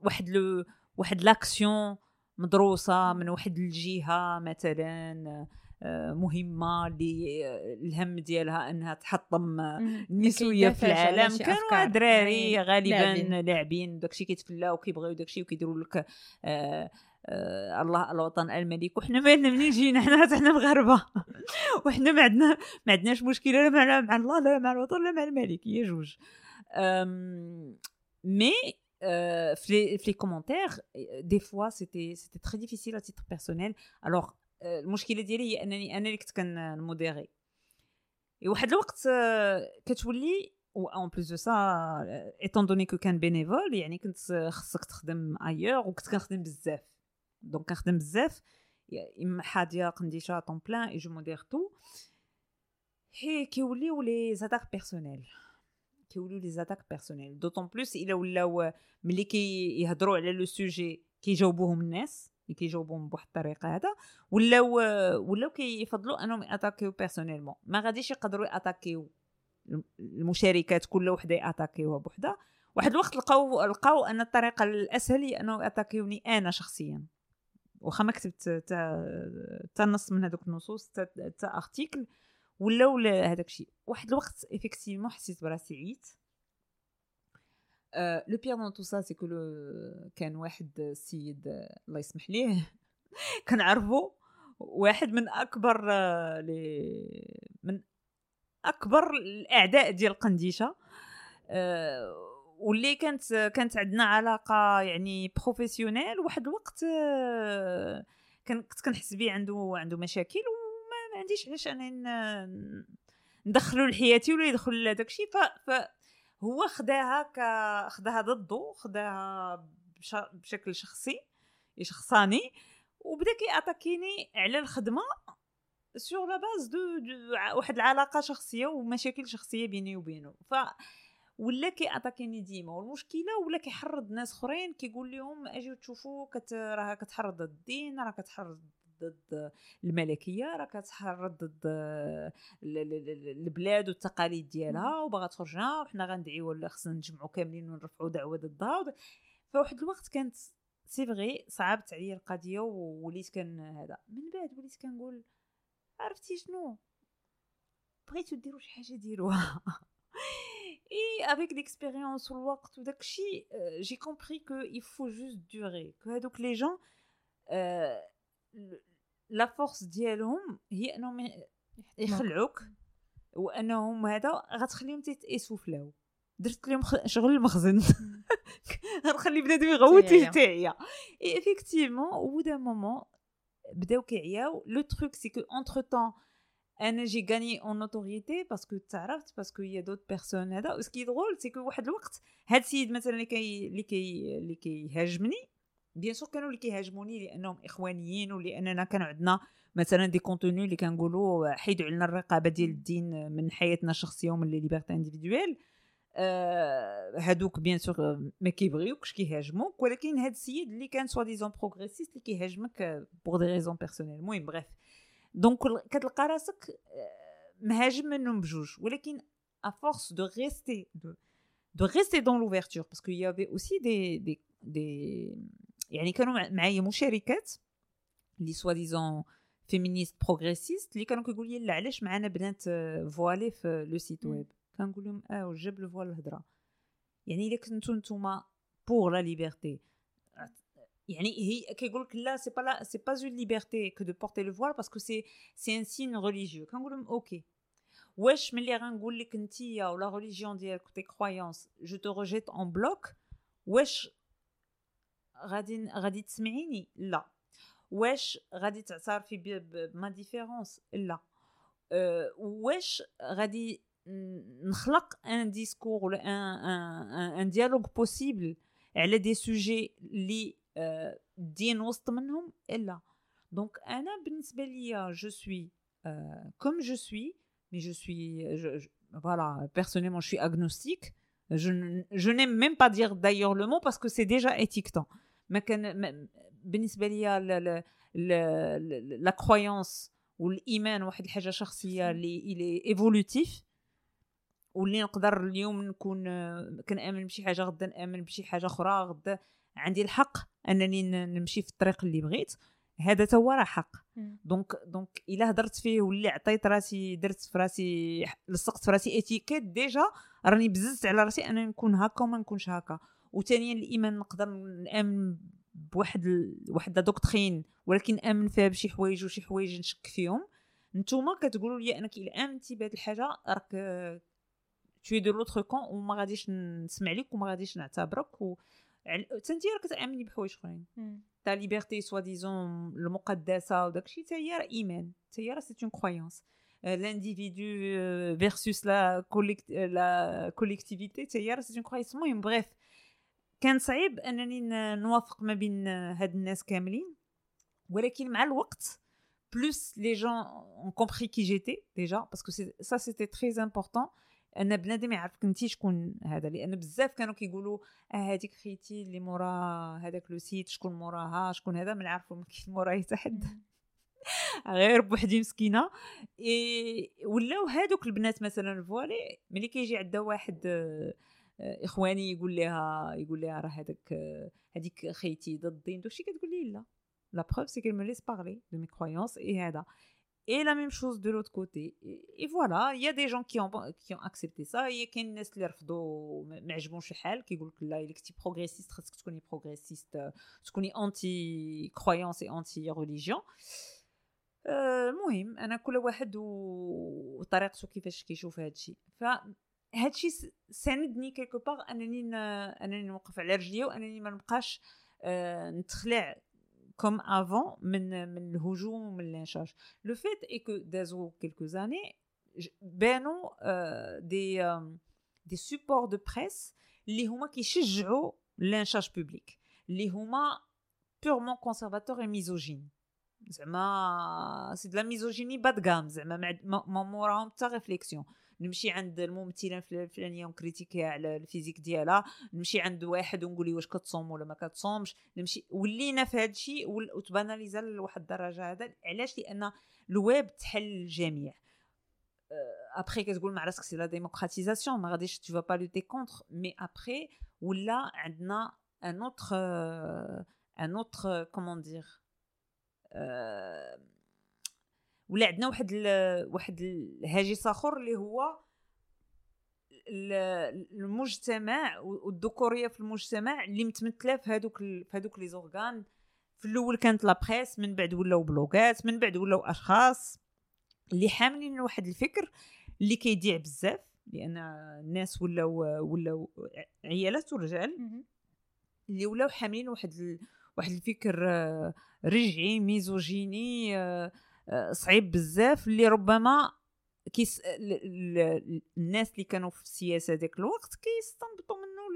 واحد le واحد l'action مدروسة من واحد الجهة مثلا مهمة اللي الهم ديالها أنها تحطم النسوية في العالم. كانوا دراري غالبا لاعبين. داكشي كيتفلاو كيبغيو داكشي وكيديروا لك آه آه الله الوطن الملك. وحنا مالنا منين جينا حنا حنا مغاربة. وحنا ما عندنا ما عندناش مشكلة لا مع, الله لا مع الوطن لا مع الملك. هي جوج. mais في les commentaires des fois c'était c'était très difficile à titre personnel. Alors المشكلة ديالي هي أنني أنا اللي كنت كنموديري. وواحد الوقت كتولي و en plus de ça étant donné que كان bénévole يعني كنت خصك تخدم ailleurs وكنت كنخدم بزاف. donc كنخدم بزاف إما حادية قنديشة طون بلان et je modère tout هي كيوليو les attaques personnelles كيوليو les attaques personnelles d'autant plus إلا ولاو ملي كيهضروا على le sujet كيجاوبوهم الناس. كيجاوبهم بواحد الطريقة هذا ولاو ولاو كيفضلوا أنهم attaquيو personnellement ما غاديش يقدروا attaquيو المشاركات كل وحدة ي attaquيوها بوحدها. واحد الوقت لقاو لقاو أن الطريقة الأسهل هي أنه attaquيوني أنا شخصيا. واخا ما كتبت حتى نص من هذوك النصوص حتى article ولاو هذاك الشيء. واحد الوقت effectivement حسيت براسي le pire dans tout ça c'est que كان واحد السيد الله يسمح ليه كنعرفو واحد من أكبر les من أكبر الأعداء ديال قنديشة. واللي كانت كانت عندنا علاقة يعني professionnelle واحد الوقت كنت كنحس بيه عنده عنده مشاكل وما ما عنديش علاش أنا ندخلو لحياتي ولا يدخل لهداك الشيء. ف هو خداها ك خداها ضده خداها بشكل شخصي شخصاني وبدا كي attaquيني على الخدمة sur la base de, واحد العلاقة شخصية ومشاكل شخصية بيني وبينه ف ولا كي attaquيني ديما. والمشكلة ولا كيحرض ناس أخرين كيقول لهم أجيو تشوفوا كت راها كتحرض الدين راه كتحرض ضد الملكية راه كتحرض ضد البلاد والتقاليد ديالها وباغا تخرجنا وحنا غندعيو خصنا نجمعوا كاملين ونرفعوا دعوة ضدها فواحد الوقت كانت c'est vrai صعبت عليا القضية ووليت كان هذا. من بعد وليت كنقول عرفتي شنو؟ بغيتو ديروا شي حاجة ديروها. et avec l'expérience والوقت وداك الشيء j'ai compris que il faut juste durer. que هادوك les gens la force ديالهم هي انهم يخلعوك وانهم هذا غتخليهم تيتاسفلاو درت لهم شغل المخزن. غنخلي بنادم يغوت تعيا et effectivement au d'un moment بداو كيعياو. le truc c'est que entre-temps أنا j'ai gagné une autorité parce que تعرفت parce que هي d'autres personnes هذا. ce qui est drôle c'est que واحد الوقت هاد السيد مثلا اللي كي اللي كي اللي كيهاجمني bien sûr كانوا اللي كيهاجموني لانهم اخوانيين ولاننا كان عندنا مثلا des contenus اللي كنقولوا حيدوا علينا الرقابه ديال الدين من حياتنا الشخصيه ومن les libertés individuelles آه هادوك bien sûr ما كيبغيوكش كيهاجموك ولكن هاد السيد اللي كان soi-disant progressiste اللي كيهاجمك pour des raisons personnelles المهم bref donc كتلقى راسك مهاجم منهم بجوج ولكن à force de rester de, de rester dans l'ouverture parce qu'il y avait aussi des, des, des يعني كانوا معايا مشاركات اللي soi-disant féministes progressistes اللي كانوا كيقول لي لا علاش معنا بنات voilées في le site web كنقول لهم آه جاب le voile الهضره يعني الا كنتو نتوما pour la liberté يعني هي كيقول لك لا c'est pas لا c'est pas une liberté que de porter le voile parce que c'est c'est un signe religieux كنقول لهم OK واش ملي غنقول لك انتيا ولا religion ديالك tes croyances je te rejette en bloc واش غادي غادي تسمعيني؟ لا. واش غادي تعترفي ب ma différence لا. أه واش غادي نخلق un discours ولا un un dialogue possible على des sujets اللي الدين وسط منهم؟ لا. donc أنا بالنسبة ليا je suis comme je suis mais je suis voilà personnellement je suis agnostique je, n- je n'aime même pas dire d'ailleurs le mot parce que c'est déjà étiquetant. ما كان ما- بالنسبة ليا l- l- l- l- la croyance والايمان واحد الحاجة شخصية اللي اللي évolutive واللي نقدر اليوم نكون كنأمن بشي حاجة غدا نأمن بشي حاجة أخرى غدا عندي الحق أنني نمشي في الطريق اللي بغيت. هذا هو راه حق. donc donc إلا هضرت فيه واللي عطيت راسي درت في راسي لصقت في راسي étiquette déjà راني بززت على راسي أنا نكون هكا وما نكونش هكا. وثانيا الإيمان نقدر نأمن بواحد. واحد doctrine ولكن أمن فيها بشي حوايج وشي حوايج نشك فيهم. نتوما كتقولوا لي أنك الا امنتي بهذه الحاجة راك tu es de l'autre camp وما غاديش نسمع لك وما غاديش نعتبرك و تنتي راك كتامني بحوايج أخرين. ta liberté soi-disant المقدسه وداكشي حتى هي راه إيمان حتى هي راه c'est une croyance l'individu euh, versus la, collect- euh, la collectivité حتى هي راه c'est une croyance المهم bref كان صعيب أنني نوافق ما بين هاد الناس كاملين ولكن مع الوقت plus les gens ont compris qui j'étais déjà parce que c'est- ça c'était très important. ان بنادم يعرفك انت شكون هذا لأن بزاف كانوا كيقولوا آه هذيك خيتي اللي مورا هذاك le site شكون موراها شكون هذا ما نعرفوا ما كاين موراي حتى حد غير بوحدي مسكينة. إيه ولاو هادوك البنات مثلا voilées ملي كيجي عندها واحد آه، إخواني يقول لها يقول لها راه هذاك آه، هذيك خيتي ضد الدين داكشي كتقول لي لا لا preuve c'est qu'elle me laisse parler de mes croyances et هذا. Et la même chose de l'autre côté. Et, et voilà il y a des gens qui ont qui ont accepté ça. Il كاين الناس اللي رفضوا ما ما عجبهمش الحال كيقول لك لا الا كنتي progressiste خاصك تكوني progressiste تكوني انتي croyance et anti-religion المهم أنا كل واحد و- وطريقته كيفاش كيشوف هذا الشيء ف هادشي س- ساندني quelque part أنني ن- أنني نوقف على رجليا وأنني ما نبقاش آه، نتخلع comme avant من من الهجوم ومن الانشاج. le fait est que دازو quelques années بانوا آه، des آم، des supports de presse اللي هما كيشجعوا الانشاج public اللي هما purement conservateurs et misogynes زعما c'est de la misogynie bas de gamme زعما ما عد- ما ما موراهم حتى réflexion نمشي عند الممثلة الفل- الفلانية ون critiquer ها على ال physique ديالها نمشي عند واحد ونقول لي واش كتصوم ولا ما كتصومش نمشي ولينا في هذا الشيء وت banalisa لواحد الدرجة هذا. علاش؟ لأن الويب تحل الجميع. ابخي كتقول مع راسك c'est la démocratisation ما غاديش tu vas lutter contre mais après ولا عندنا un autre un autre comment dire ولا عندنا واحد ال واحد الهاجس آخر اللي هو ال- المجتمع والذكورية في المجتمع اللي متمثلة في هذوك في هذوك لي زورغان. في الأول كانت لا بريس من بعد ولاو بلوغات من بعد ولاو أشخاص. اللي حاملين واحد الفكر اللي كيضيع بزاف لأن الناس ولاو ولاو عيالات ورجال. اللي ولاو حاملين واحد ال... واحد الفكر آه، رجعي misogyne آه، صعيب بزاف اللي ربما كيس ال- ال- الناس اللي كانوا في السياسة ديك الوقت كيستنبطوا منه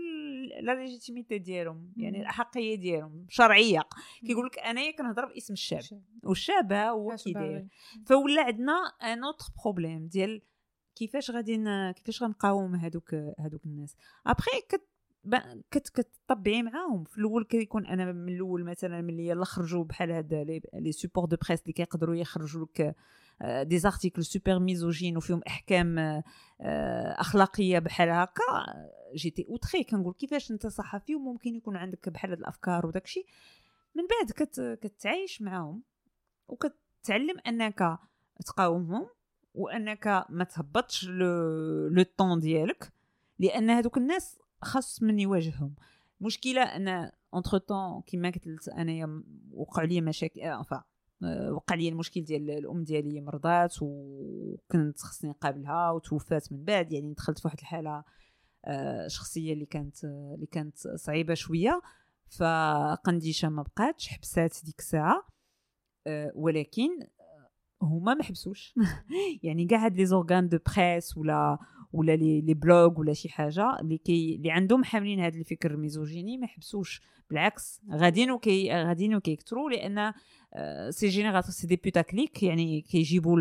la légitimité ديالهم يعني. الاحقيه ديالهم شرعية. كيقول لك أنايا كنهضر باسم الشعب والشعب هو كي داير voilà عندنا un autre problème ديال كيفاش غادي كيفاش غنقاوم هادوك هادوك الناس. ابخي كت كتطبعي معاهم. في الأول كيكون أنا من الأول مثلا ملي يلا خرجوا بحال هاد les supports de presse اللي كيقدروا يخرجوا لك des articles super misogynes وفيهم أحكام آه، أخلاقية بحال هكا j'étais outrée كنقول كيفاش أنت صحفي وممكن يكون عندك بحال هاد الأفكار وداكشي من بعد كت كتعايش معاهم وكتعلم أنك تقاومهم وأنك ما تهبطش le ton ديالك لأن هذوك الناس خاص من يواجههم مشكلة أن entre-temps كيما قلت أنايا وقع لي مشاكل enfin وقع لي المشكل ديال الأم ديالي مرضات وكنت خصني نقابلها وتوفات من بعد يعني دخلت في واحد الحالة آه، شخصية اللي كانت اللي كانت صعيبة شوية. فقنديشة ما بقاتش حبسات ديك الساعة آه، ولكن هما ما حبسوش. يعني كاع هاد les organes de presse ولا ولا les les blogs ولا شي حاجة اللي كي اللي عندهم حاملين هذا الفكر ال misogyne ما يحبسوش. بالعكس غاديين وكي غاديين وكيكثروا لأن c'est générateur c'est des putaclics يعني كيجيبوا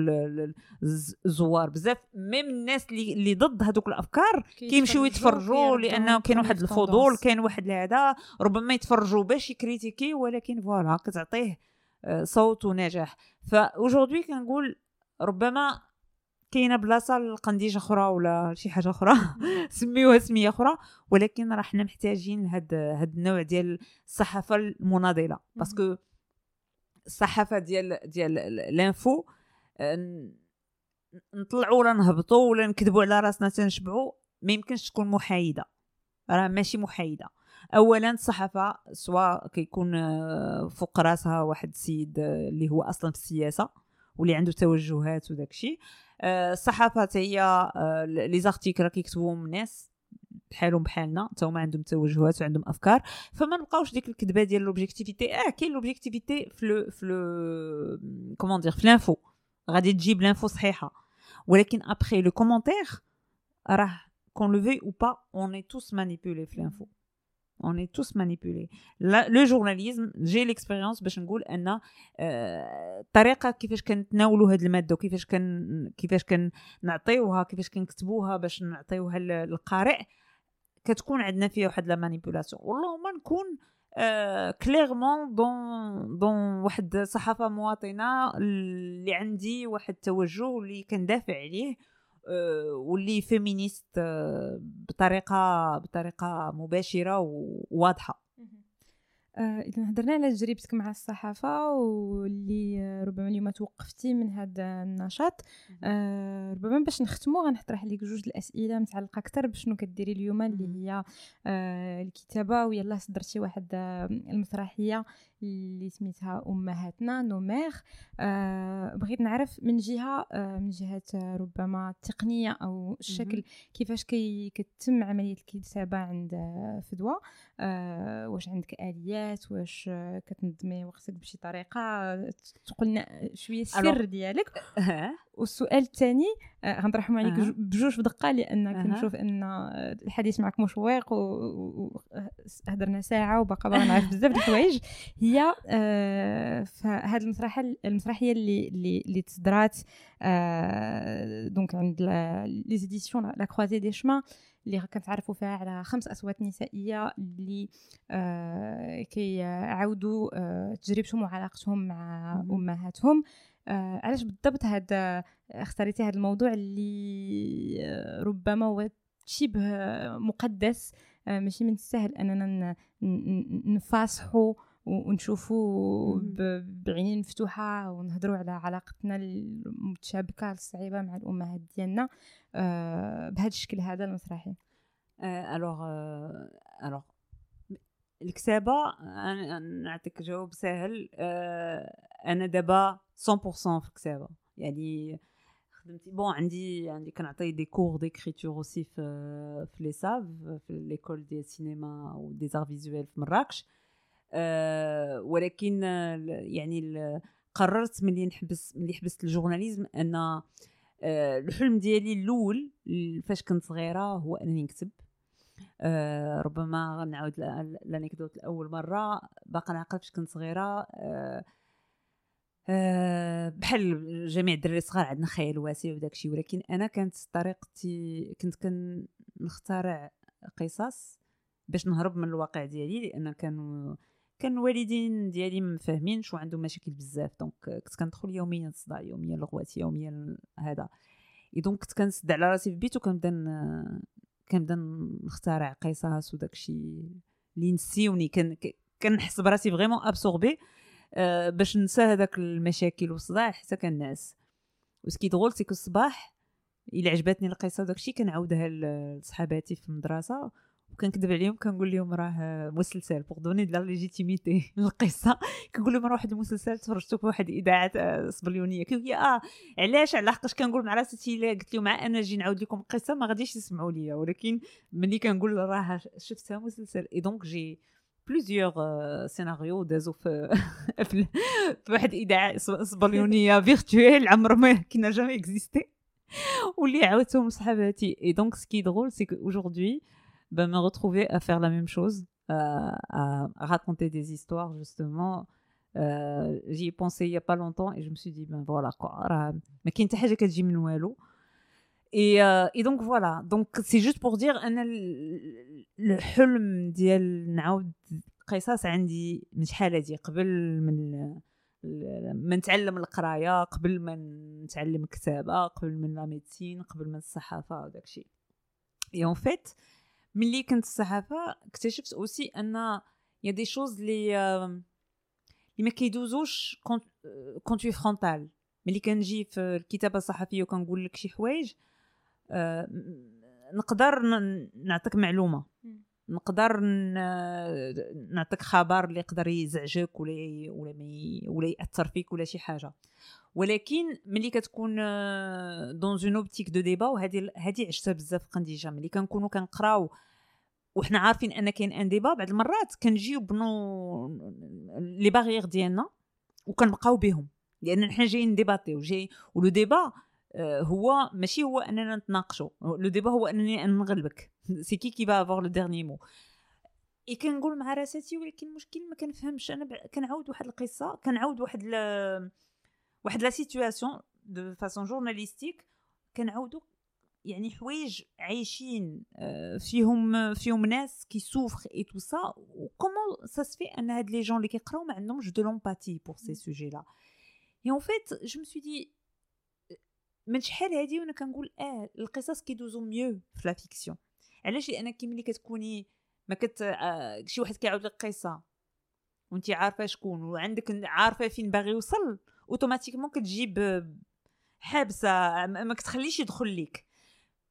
الزوار بزاف. même الناس اللي اللي ضد هذوك الأفكار كيمشيو يتفرجوا لأنه كاين واحد الفضول كاين واحد هذا ربما يتفرجوا باش ي critiquer ولكن voilà كتعطيه صوت ونجاح. ف aujourd'hui كنقول ربما كاينة بلاصة لقنديجه أخرى ولا شي حاجة أخرى. سميوها سمية أخرى. ولكن راه حنا محتاجين لهاد هاد النوع ديال الصحافة المناضلة. parce que الصحافة ديال ديال ال info نطلعوا ولا نهبطوا ولا نكذبوا على راسنا تنشبعوا ما يمكنش تكون محايدة. راه ماشي محايدة. اولا الصحافة سواء كيكون فوق راسها واحد السيد اللي هو أصلا في السياسة واللي عنده توجهات وداك الصحافه هي آه، les articles كيكتبوهم الناس بحالهم بحالنا حتى هما عندهم توجهات وعندهم أفكار فما نبقاوش ديك الكذبة ديال l'objectivité آه كاين l'objectivité في le في le comment dire في l'info غادي تجيب l'info صحيحة. ولكن après le commentaire راه qu'on le veuille ou pas on est tous manipulés في l'info on est tous manipulés. Le journalisme j'ai l'expérience باش نقول أن الطريقة كيفاش كنتناولوا هذه المادة وكيفاش كن كيفاش كنعطيوها كيفاش كنكتبوها باش نعطيوها للقارئ كتكون عندنا فيها واحد la manipulation والله نكون clairement dans dans واحد صحافة مواطنة اللي عندي واحد التوجه اللي كندافع عليه. آه، واللي féministe آه، بطريقة بطريقة مباشرة وواضحة. آه، إذا هضرنا على تجربتك مع الصحافة واللي ربما اليوم توقفتي من هذا النشاط. آه ربما باش نختمو غنطرح عليك جوج الأسئلة متعلقة أكثر بشنو كديري اليوم اللي هي آه الكتابة ويلا صدرتي واحد المسرحية. اللي سميتها أمهاتنا nos mères آه بغيت نعرف من جهة آه من جهة ربما التقنيه أو الشكل كيفاش كي كتم عملية الكتابة عند فدوى آه واش عندك آليات واش كتنظمي وقتك بشي طريقة تقولنا شوية السر ديالك. والسؤال الثاني آه، غنطرحهم عليك أه. بجوج دقة لأن. كنشوف أن الحديث معك مشوق وهضرنا ساعة وباقا باغا نعرف بزاف د الحوايج هي آه فهاد المسرحيه المسرحية اللي اللي, اللي تصدرات آه donc عند les éditions la Croisée des Chemins اللي كنتعرفوا فيها على خمس أصوات نسائية اللي آه كيعاودوا آه تجربتهم وعلاقتهم مع أمهاتهم آه علاش بالضبط هذا اختاريتي هذا الموضوع اللي آه ربما هو شبه مقدس آه ماشي من السهل أننا نفاصحوا ونشوفوا بعينين مفتوحة ونهضروا على علاقتنا المتشابكة الصعيبة مع الأمهات ديالنا. آه بهذا الشكل هذا المسرحي. alors alors الكتابة نعطيك جواب سهل. آه أنا دابا 100% في الكتابة. يعني خدمتي bon عندي عندي كنعطي des cours d'écriture aussi في في l'ESAV في l'école ديال السينما و des arts visuels في مراكش. أه ولكن يعني قررت ملي نحبس ملي حبست ال journalisme أن أه الحلم ديالي الأول فاش كنت صغيرة هو أنني نكتب. أه ربما غنعاود l'anecdote لأول مرة. باقا نعقل فاش كنت صغيرة. أه أه بحال جميع الدراري الصغار عندنا خيال واسع وداك ولكن أنا كانت طريقتي كنت كنخترع قصص باش نهرب من الواقع ديالي لأن كانوا كان الوالدين ديالي مفاهمينش وعندهم مشاكل بزاف donc كنت كندخل يوميا صداع يوميا لغوات يوميا هذا. et donc كنت كنسد على راسي في البيت وكنبدا كنبدا نخترع قصص وداك الشيء اللي نسيوني كنحس براسي vraiment absorbée آه، باش ننسى هذاك المشاكل والصداع حتى كنعس وسكي دغول سيكو الصباح إلا عجبتني القصة وداك الشيء كنعاودها لصحاباتي في المدرسة. وكنكذب عليهم كنقول لهم راه مسلسل pour donner de la légitimité للقصة. كنقول لهم راه واحد المسلسل تفرجتو في واحد الاذاعات آه، صبليونيه كيقول لي آه علاش؟ على حقاش كنقول مع راسي الا قلت لهم أنا نجي نعاود لكم القصة ما غاديش يسمعوا لي ولكن ملي كنقول راه شفتها مسلسل et donc j'ai plusieurs scénarios دازو في في واحد الاذاعه صبليونيه virtuelle عمر ما كنا jamais existé واللي عاودتهم لصحاباتي et donc ce qui est drôle c'est aujourd'hui ben, me retrouver à faire la même chose euh, à raconter des histoires justement euh, j'y ai pensé il y a pas longtemps et je me suis dit ben voilà quoi راه ما كاين حتى حاجة كتجي من والو et, euh, et donc voilà. Donc c'est juste pour dire أنا الحلم ديال نعاود قصص عندي من شحال هادي؟ قبل من ما نتعلم القراية قبل ما نتعلم الكتابه قبل من la médecine قبل من الصحافة وداك الشيء. et en fait ملي كنت الصحافه اكتشفت aussi أن y a des choses لي اللي ما كيدوزوش quand t'es frontal ملي كنجي في الكتابة الصحفية وكنقول لك شي حوايج نقدر نعطيك معلومة. نقدر نعطيك خبر اللي يقدر يزعجك ولا ولا يأثر فيك ولا شي حاجة. ولكن ملي كتكون dans une optique de débat وهذه هذه عشتها بزاف قنديشة. ملي كنكونوا كنقراو وحنا عارفين أن كاين un débat بعض المرات كنجيو ب nos les barrières ديالنا وكنبقاو بهم. لأن حنا جايين ديباتيو جاي و le débat هو ماشي هو أننا نتناقشوا. le débat هو أنني نغلبك. c'est qui qui va avoir le dernier mot et كنقول مع راساتي ولكن المشكل ما كنفهمش. أنا كنعاود واحد القصة كنعاود واحد ل... واحد la situation de façon journalistique كنعاودو يعني حوايج عايشين فيهم فيهم ناس qui souffrent et tout ça و comment ça se fait أن هاد les gens اللي كيقراو ما عندهمش de l'empathie pour ces sujets-là et en fait je me dis من شحال هادي وأنا كنقول آه القصص كيدوزو mieux في la fiction علاش؟ كي ملي كتكوني ما كت آه شي واحد كيعاود لك قصة وانت عارفة شكون وعندك عارفة فين باغي يوصل automatiquement كتجيب حابسة ما كتخليش يدخل ليك.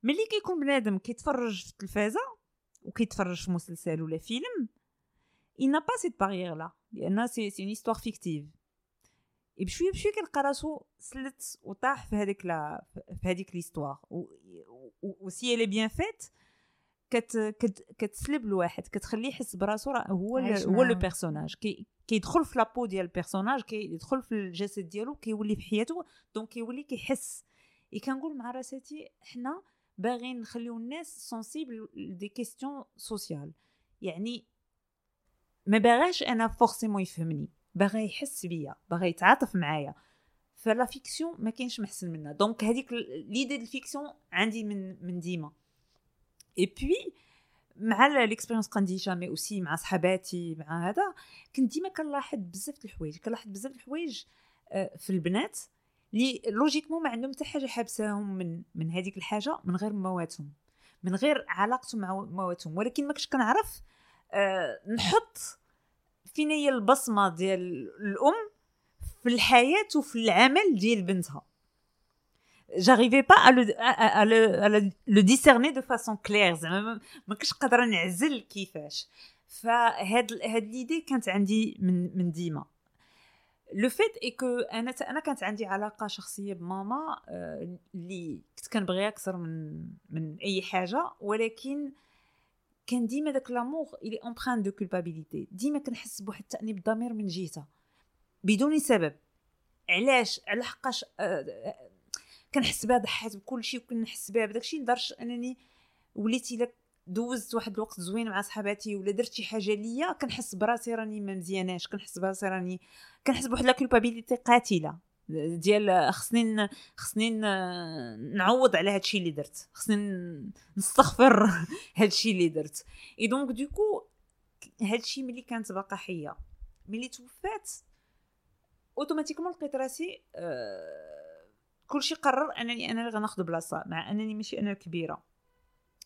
ملي كيكون بنادم كيتفرج في التلفازة وكيتفرج في مسلسل ولا فيلم il n'a pas cette barrière là لأن سي سي une histoire fictive. بشويه بشويه كنلقى راسو سلت وطاح في هذيك لا في هذيك l'histoire. و si elle est bien faite كت كت كتسلب الواحد كتخليه يحس براسو هو هو le personnage كي كيدخل في la peau ديال ال personnage كيدخل في الجسد ديالو كيولي في حياته donc كيولي كيحس. اي كنقول مع راساتي حنا باغيين نخليو الناس sensibles des questions sociales يعني ما باغاش أنا forcément يفهمني باغي يحس بيا باغي يتعاطف معايا. ف la fiction ما كاينش محسن منها. donc هذيك l'idée ديال ال fiction عندي من من ديما. اي بوي مع l'expérience قنديشه mais aussi مع صحاباتي مع هذا كنت ديما كنلاحظ بزاف الحوايج. كنلاحظ بزاف الحوايج آه، في البنات لي logiquement ما عندهم حتى حاجة حابساهم من من هذيك الحاجة من غير مواتهم. من غير علاقتهم مع مواتهم. ولكن ما كنتش كنعرف أه نحط فين هي البصمة ديال الأم في الحياة وفي العمل ديال بنتها. À, le à le discerner de façon claire. زعما ما كنتش قادرة نعزل كيفاش. فهاد هاد l'idée كانت عندي من من ديما. le fait est que أنا أنا كانت عندي علاقة شخصية بماما اللي كنت كنبغيها أكثر من من أي حاجة ولكن كان ديما داك l'amour il est empreint de culpabilité ديما كنحس بواحد التأنيب الضمير من جهتها. بدون سبب. علاش؟ على حقاش؟ كنحس بها ضحيت بكل شيء وكنحس بها بداك الشيء لدرجة أنني وليت إلا دوزت واحد الوقت زوين مع صحاباتي ولا درت شي حاجة ليا كنحس براسي راني ما مزياناش كنحس براسي راني كنحس بواحد la culpabilité قاتلة. ديال خصني خصني نعوض على هادشي اللي درت. خصني نستغفر هادشي اللي درت. et donc du coup هادشي ملي كانت باقا حيه ملي توفات automatiquement لقيت راسي آه كلشي قرر انني أنا اللي غناخذ بلاصة مع أنني ماشي أنا الكبيرة.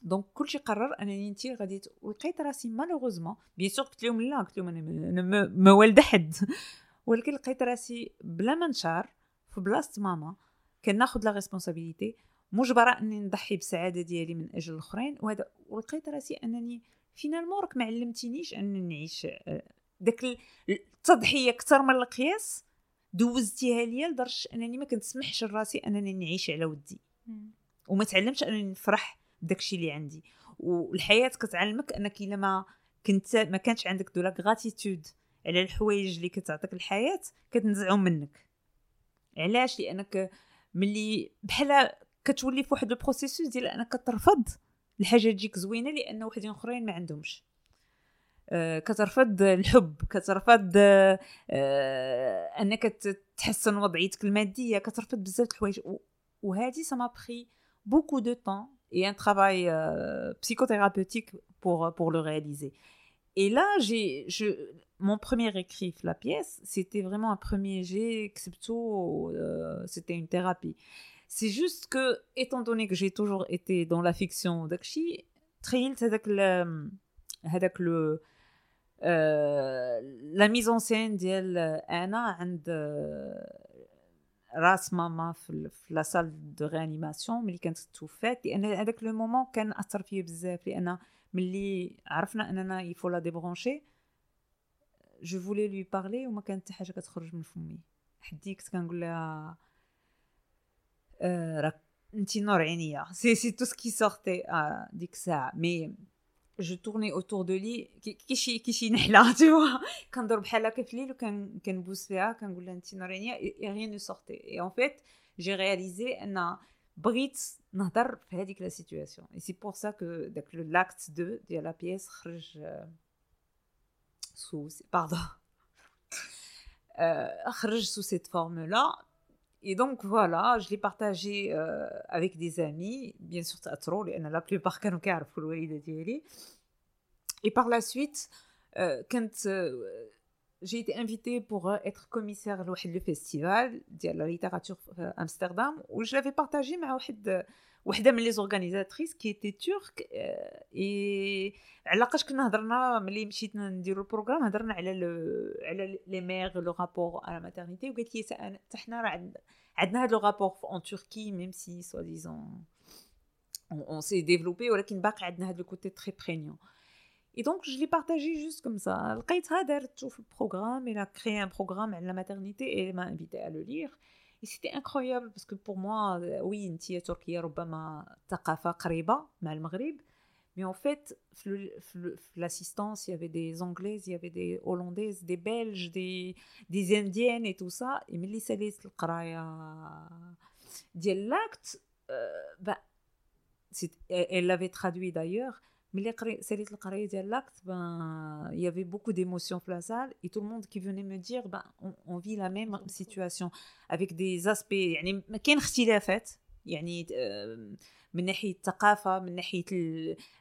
donc كلشي قرر أنني انت غادي ولقيت راسي malheureusement bien sûr قلت لهم لا قلت لهم أنا ما والده حد. ولكن لقيت راسي بلا ما نشعر في بلاصة ماما. كناخذ la responsabilité مجبرة أني نضحي بالسعاده ديالي من أجل الأخرين. وهذا ولقيت راسي أنني finalement راك ما علمتينيش أنني نعيش آه، داك التضحية أكثر من القياس. دوزتيها ليا لدرجة أنني ما كنسمحش لراسي أنني نعيش على ودي. وما تعلمش أنني نفرح بداكشي اللي عندي. والحياة كتعلمك أنك إلا ما كنت ما كانش عندك de la gratitude على الحوايج اللي كتعطيك الحياة كتنزعهم منك. علاش؟ لأنك ملي بحال كتولي في واحد ال processus ديال أنك كترفض الحاجة تجيك زوينة لأن وحدين أخرين ما عندهمش. آه، كترفض الحب كترفض آه، أنك تحسن وضعيتك المادية كترفض بزاف الحوايج. وهذه ça m'a pris beaucoup de temps et un travail euh, psychothérapeutique pour, pour le réaliser. Et là, j'ai, je, mon premier écrit, la pièce, c'était vraiment un premier jet, excepto, euh, c'était une thérapie. C'est juste que, étant donné que j'ai toujours été dans la fiction d'Akshi, très c'est le, le, لا ميزون سين ديال انا عند راس ماما في, في لا سال دو ريانيماسيون ملي كانت توفات لان هذاك لو مومون كان اثر فيا بزاف لان ملي عرفنا أننا il faut la débrancher je voulais lui parler وما كانت حتى حاجة كتخرج من فمي. حدي كنت كنقول لها راك انت نور عينيا. c'est c'est tout ce qui sortait ديك الساعة مي je tournais autour de lit كي شي كي شي نحلة tu vois. كندور بحال هكا في الليل وكان كنبوس فيها كنقول لها انت نورينيا اي غيان نو سورتي اي ان فيت جي رياليزي أن بغيت نهضر في هذيك لا سيتوياسيون اي سي بور سا كو داك لو لاكت 2 ديال لا بيس خرج سو باردون خرج sous cette forme là Et donc voilà, je l'ai partagé euh, avec des amis, bien sûr trop, la plupart كانوا كيعرفوا الوالده ديالي. Et par la suite, euh, quand euh, j'ai été invitée pour être commissaire à le festival de la littérature Amsterdam, où je l'avais partagé avec وحده من les organisatrices qui était turque et علاقاش كنا هضرنا ملي مشيت نديرو ال programme هضرنا على le على les mères le rapport على maternité وقالت لي حتى حنا راه عندنا هذا le rapport en Turquie même si soi-disant اون سي ديفلوبي ولكن باقي عندنا هذا الكوتي تري برينيون Et donc, je l'ai partagé juste comme ça. elle a créé un programme à la maternité et elle m'a invité à le lire. Et c'était incroyable parce que pour moi, euh, oui, Ntia Turquie, Robama, Taqafa, Kariba, Mal Mais en fait, l'assistance, il y avait des Anglaises, il y avait des Hollandaises, des Belges, des, des Indiennes et tout ça. Et Melissa Salis, le euh, bah, elle l'avait traduit d'ailleurs. ملي ساليت القراية ديال لأكت y avait beaucoup d'émotions في tout le monde qui venait me dire ben on, on vit la même situation avec des aspects يعني ما كاين اختلافات يعني من ناحية الثقافة من ناحية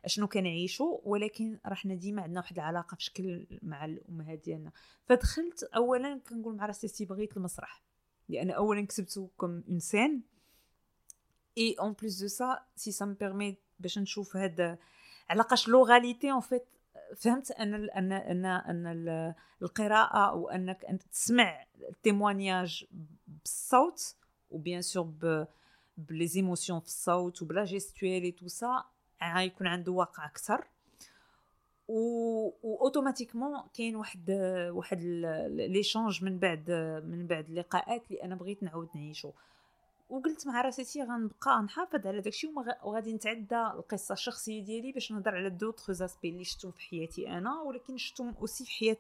أشنو كنعيشوا ولكن راه حنا ديما عندنا واحد العلاقة في شكل مع الأمهات ديالنا. فدخلت اولا كنقول مع راسي بغيت المسرح لأن اولا كتبت comme une scène et en plus de ça c'est ça mais باش نشوف هاد علاقاش l'oralité en fait فهمت؟ أن أن أن أن القراءة أو أنك انت تسمع ال témoignage بالصوت و bien sûr ب les émotions في الصوت وب la gestuelle tout ça غيكون عنده واقع أكثر. و automatiquement كاين واحد واحد l'échange من بعد من بعد اللقاءات اللي أنا بغيت نعاود نعيشو. وقلت مع راسي غنبقى نحافظ على داكشي وغادي نتعدى القصة الشخصية ديالي باش نهضر على d'autres aspects اللي شفتهم في حياتي أنا ولكن شفتهم aussi في حياة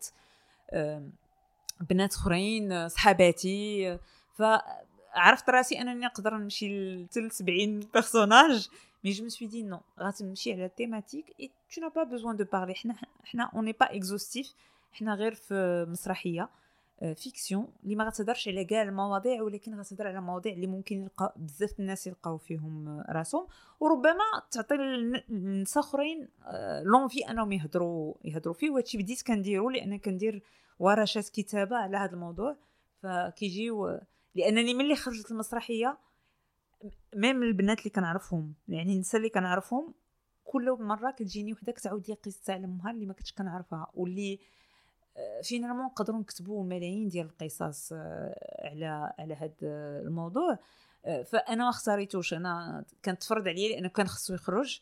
بنات أخرين صحاباتي. فعرفت راسي أنني نقدر نمشي ل 70 personnages mais je me suis dit non غتمشي على ال thématique et t'en as pas besoin de parler حنا حنا on n'est pas exhaustifs حنا غير في مسرحية. fiction اللي ما غتهضرش على كاع المواضيع ولكن غتهضر على مواضيع اللي ممكن يلقى بزاف الناس يلقاو فيهم راسهم. وربما تعطي للناس آخرين l'envie أنهم يهضروا يهضروا فيه. وهادشي بديت كنديرو لأن كندير ورشات كتابة على هذا الموضوع. فكيجيو لأنني ملي خرجت المسرحية même البنات اللي كنعرفهم يعني النساء اللي كنعرفهم كل مرة كتجيني وحدة كتعاود لي قصة على امها اللي ما كنتش كنعرفها. واللي فينالمون نقدروا نكتبوا ملايين ديال القصص على على هذا الموضوع. فأنا ما اختاريتوش. أنا كانت تفرض عليا لأنه كان خصو يخرج.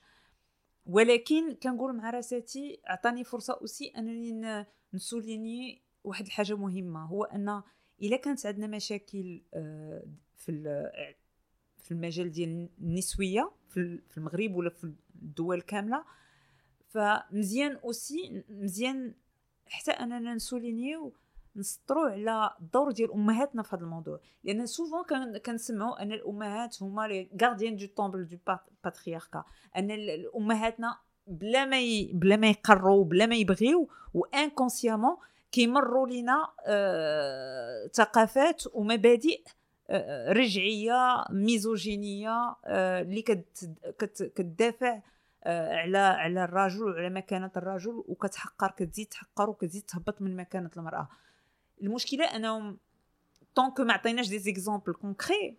ولكن كنقول مع راساتي عطاني فرصة أوسي أنني نسوليني واحد الحاجة مهمة. هو أن إلا كانت عندنا مشاكل في في المجال ديال النسوية في المغرب ولا في الدول كاملة فمزيان aussi مزيان حتى أننا ن souligner نسطروا على الدور ديال أمهاتنا في هذا الموضوع. لأن souvent كنسمعوا أن الأمهات هما les gardiennes du temple du patriarcat أن الامهاتنا بلا ما ي... بلا ما يقروا بلا ما يبغيو و inconsciemment كيمروا لينا آه... ثقافات ومبادئ آه... رجعية ميزوجينية آه... اللي كت... كت... كتدافع آه، على على الرجل وعلى مكانة الرجل وكتحقر كتزيد تحقر وكتزيد تهبط من مكانة المرأة. المشكلة أنهم tant que ما عطيناش des exemples concrets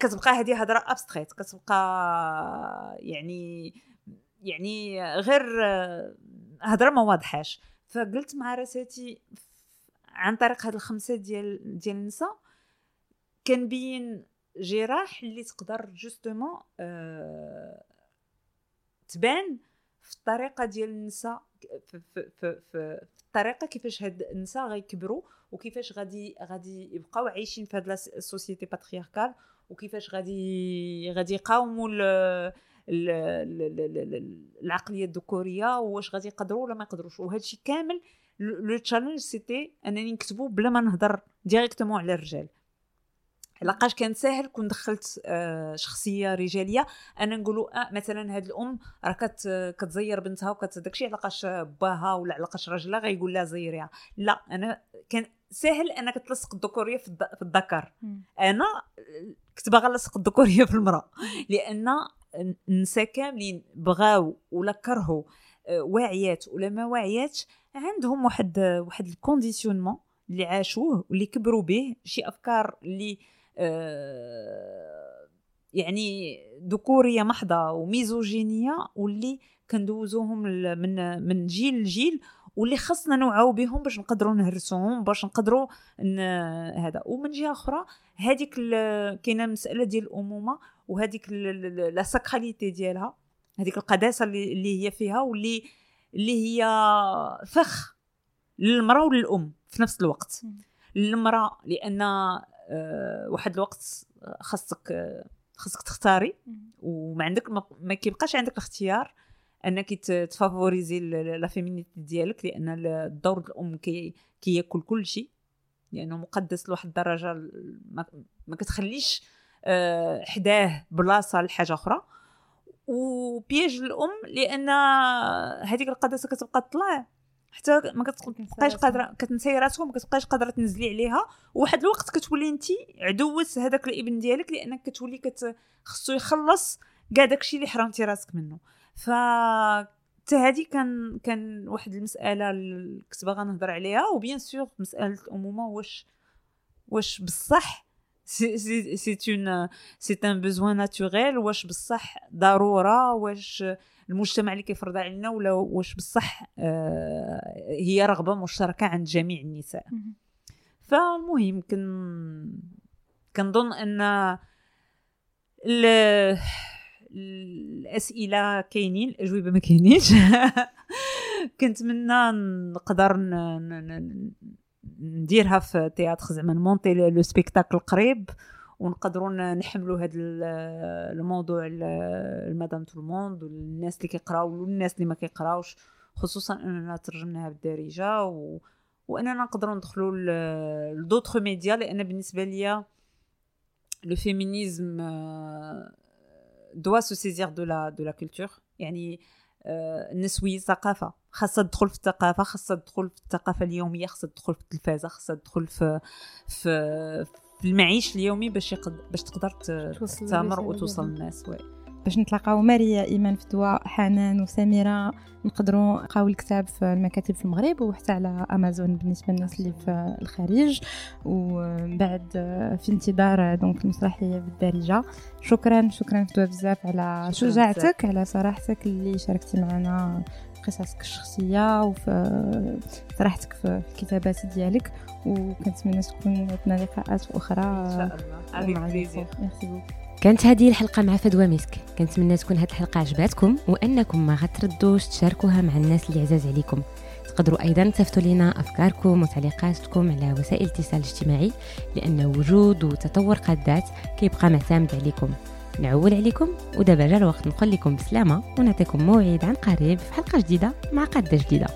كتبقى هذه هضرة abstraite كتبقى يعني يعني غير آه، هضرة ما واضحاش. فقلت مع راسي عن طريق هاد الخمسة ديال ديال النساء كنبين جراح اللي تقدر justement آه تبان في الطريقة ديال النساء في, في, في, في الطريقة كيفاش هاد النساء غيكبروا وكيفاش غادي غادي يبقاو عايشين في هاد ال société patriarcale وكيفاش غادي غادي يقاوموا العقلية الذكورية واش غادي يقدروا ولا ما يقدروش. وهذا الشيء كامل le challenge c'était أنني نكتبو بلا ما نهضر directement على الرجال. لقاش كان ساهل كون دخلت آه، شخصية رجالية أنا نقولوا آه مثلا هاد الأم راه كتزير بنتها وكت داكشي علاقاش باها ولا علاقاش راجلها غيقول لها زيريها. لا أنا كان ساهل انك تلصق الذكوريه في الذكر. أنا كنت باغا نلصق الذكوريه في المرأة. لأن النساء كاملين بغاو ولا كرهوا آه، واعيات ولا ما واعيات عندهم واحد واحد الكونديسيونمون اللي عاشوه واللي كبروا به شي أفكار اللي يعني ذكورية محضة وميزوجينية واللي كندوزوهم من من جيل لجيل واللي خصنا نوعاو بهم باش نقدروا نهرسوهم باش نقدروا هذا. ومن جهة أخرى هذيك كاينة مسألة ديال الأمومة وهذيك la sacralité ديالها. هذيك القداسة اللي هي فيها واللي اللي هي فخ للمرأة وللأم في نفس الوقت. للمرأة لأن آه، واحد الوقت خاصك خاصك تختاري. وما عندك ما كيبقاش عندك الاختيار انك ت favoriser la féminité ديالك لأن الدور الأم كي كياكل كل شيء لأنه مقدس لواحد الدرجة ما كتخليش آه، حداه بلاصة لحاجة أخرى. وبياج الأم لأن هذيك القداسة كتبقى تطلع. حتى ما كتبقايش قادره كتنسي راسهم ما كتبقايش قادرة تنزلي عليها. وواحد الوقت كتولي انت عدوه هذاك الابن ديالك لأنك كتولي كت خصو يخلص كاع داكشي اللي حرمتي راسك منه. ف حتى هادي كان كان واحد المسألة اللي كنت باغا نهضر عليها. و bien sûr مسألة الأمومة واش واش بصح c'est c'est un c'est un besoin naturel واش بصح ضرورة واش المجتمع اللي كيفرض علينا ولا واش بصح آه، هي رغبة مشتركة عند جميع النساء. فالمهم كن كنظن أن الأسئلة كاينين الأجوبة ما كاينينش. كنتمنى نقدر نديرها في théâtre زعما ن monter le spectacle قريب. ونقدروا نحملوا هذا الموضوع ل madame tout le monde والناس اللي كيقراو والناس اللي ما كيقراوش خصوصا أننا ترجمناها بالدارجة و... وأننا نقدروا ندخلوا ل d'autres médias لأن بالنسبة ليا le féminisme doit se saisir de la de la culture يعني آه، النسوية ثقافه خاصها تدخل في الثقافة خاصها تدخل في الثقافة اليومية خاصها تدخل في التلفازه خاصها تدخل في في في المعيش اليومي باش يقد... باش تقدر تستمر وتوصل للناس oui. باش نتلاقاو ماريا إيمان فتوى حنان وسميرة نقدروا نلقاو الكتاب في المكاتب في المغرب وحتى على أمازون بالنسبة للناس اللي في الخارج. وبعد في انتظار دونك المسرحية بالدارجة. شكرا شكرا فتوى بزاف على شجاعتك على صراحتك اللي شاركتي معنا قصصك الشخصية وفي صراحتك في الكتابات ديالك. وكنتمنى تكون عندنا لقاءات أخرى. إن شاء الله. كانت هذه الحلقة مع فدوى مسك. كنتمنى تكون هذه الحلقة عجباتكم وأنكم ما غتردوش تشاركوها مع الناس اللي عزاز عليكم. تقدروا أيضا تفتوا لنا أفكاركم وتعليقاتكم على وسائل الاتصال الاجتماعي لأن وجود وتطور قادات كيبقى معتمد عليكم. نعول عليكم ودابا جا الوقت نقول لكم بسلامة ونعطيكم موعد عن قريب في حلقة جديدة مع قادة جديدة.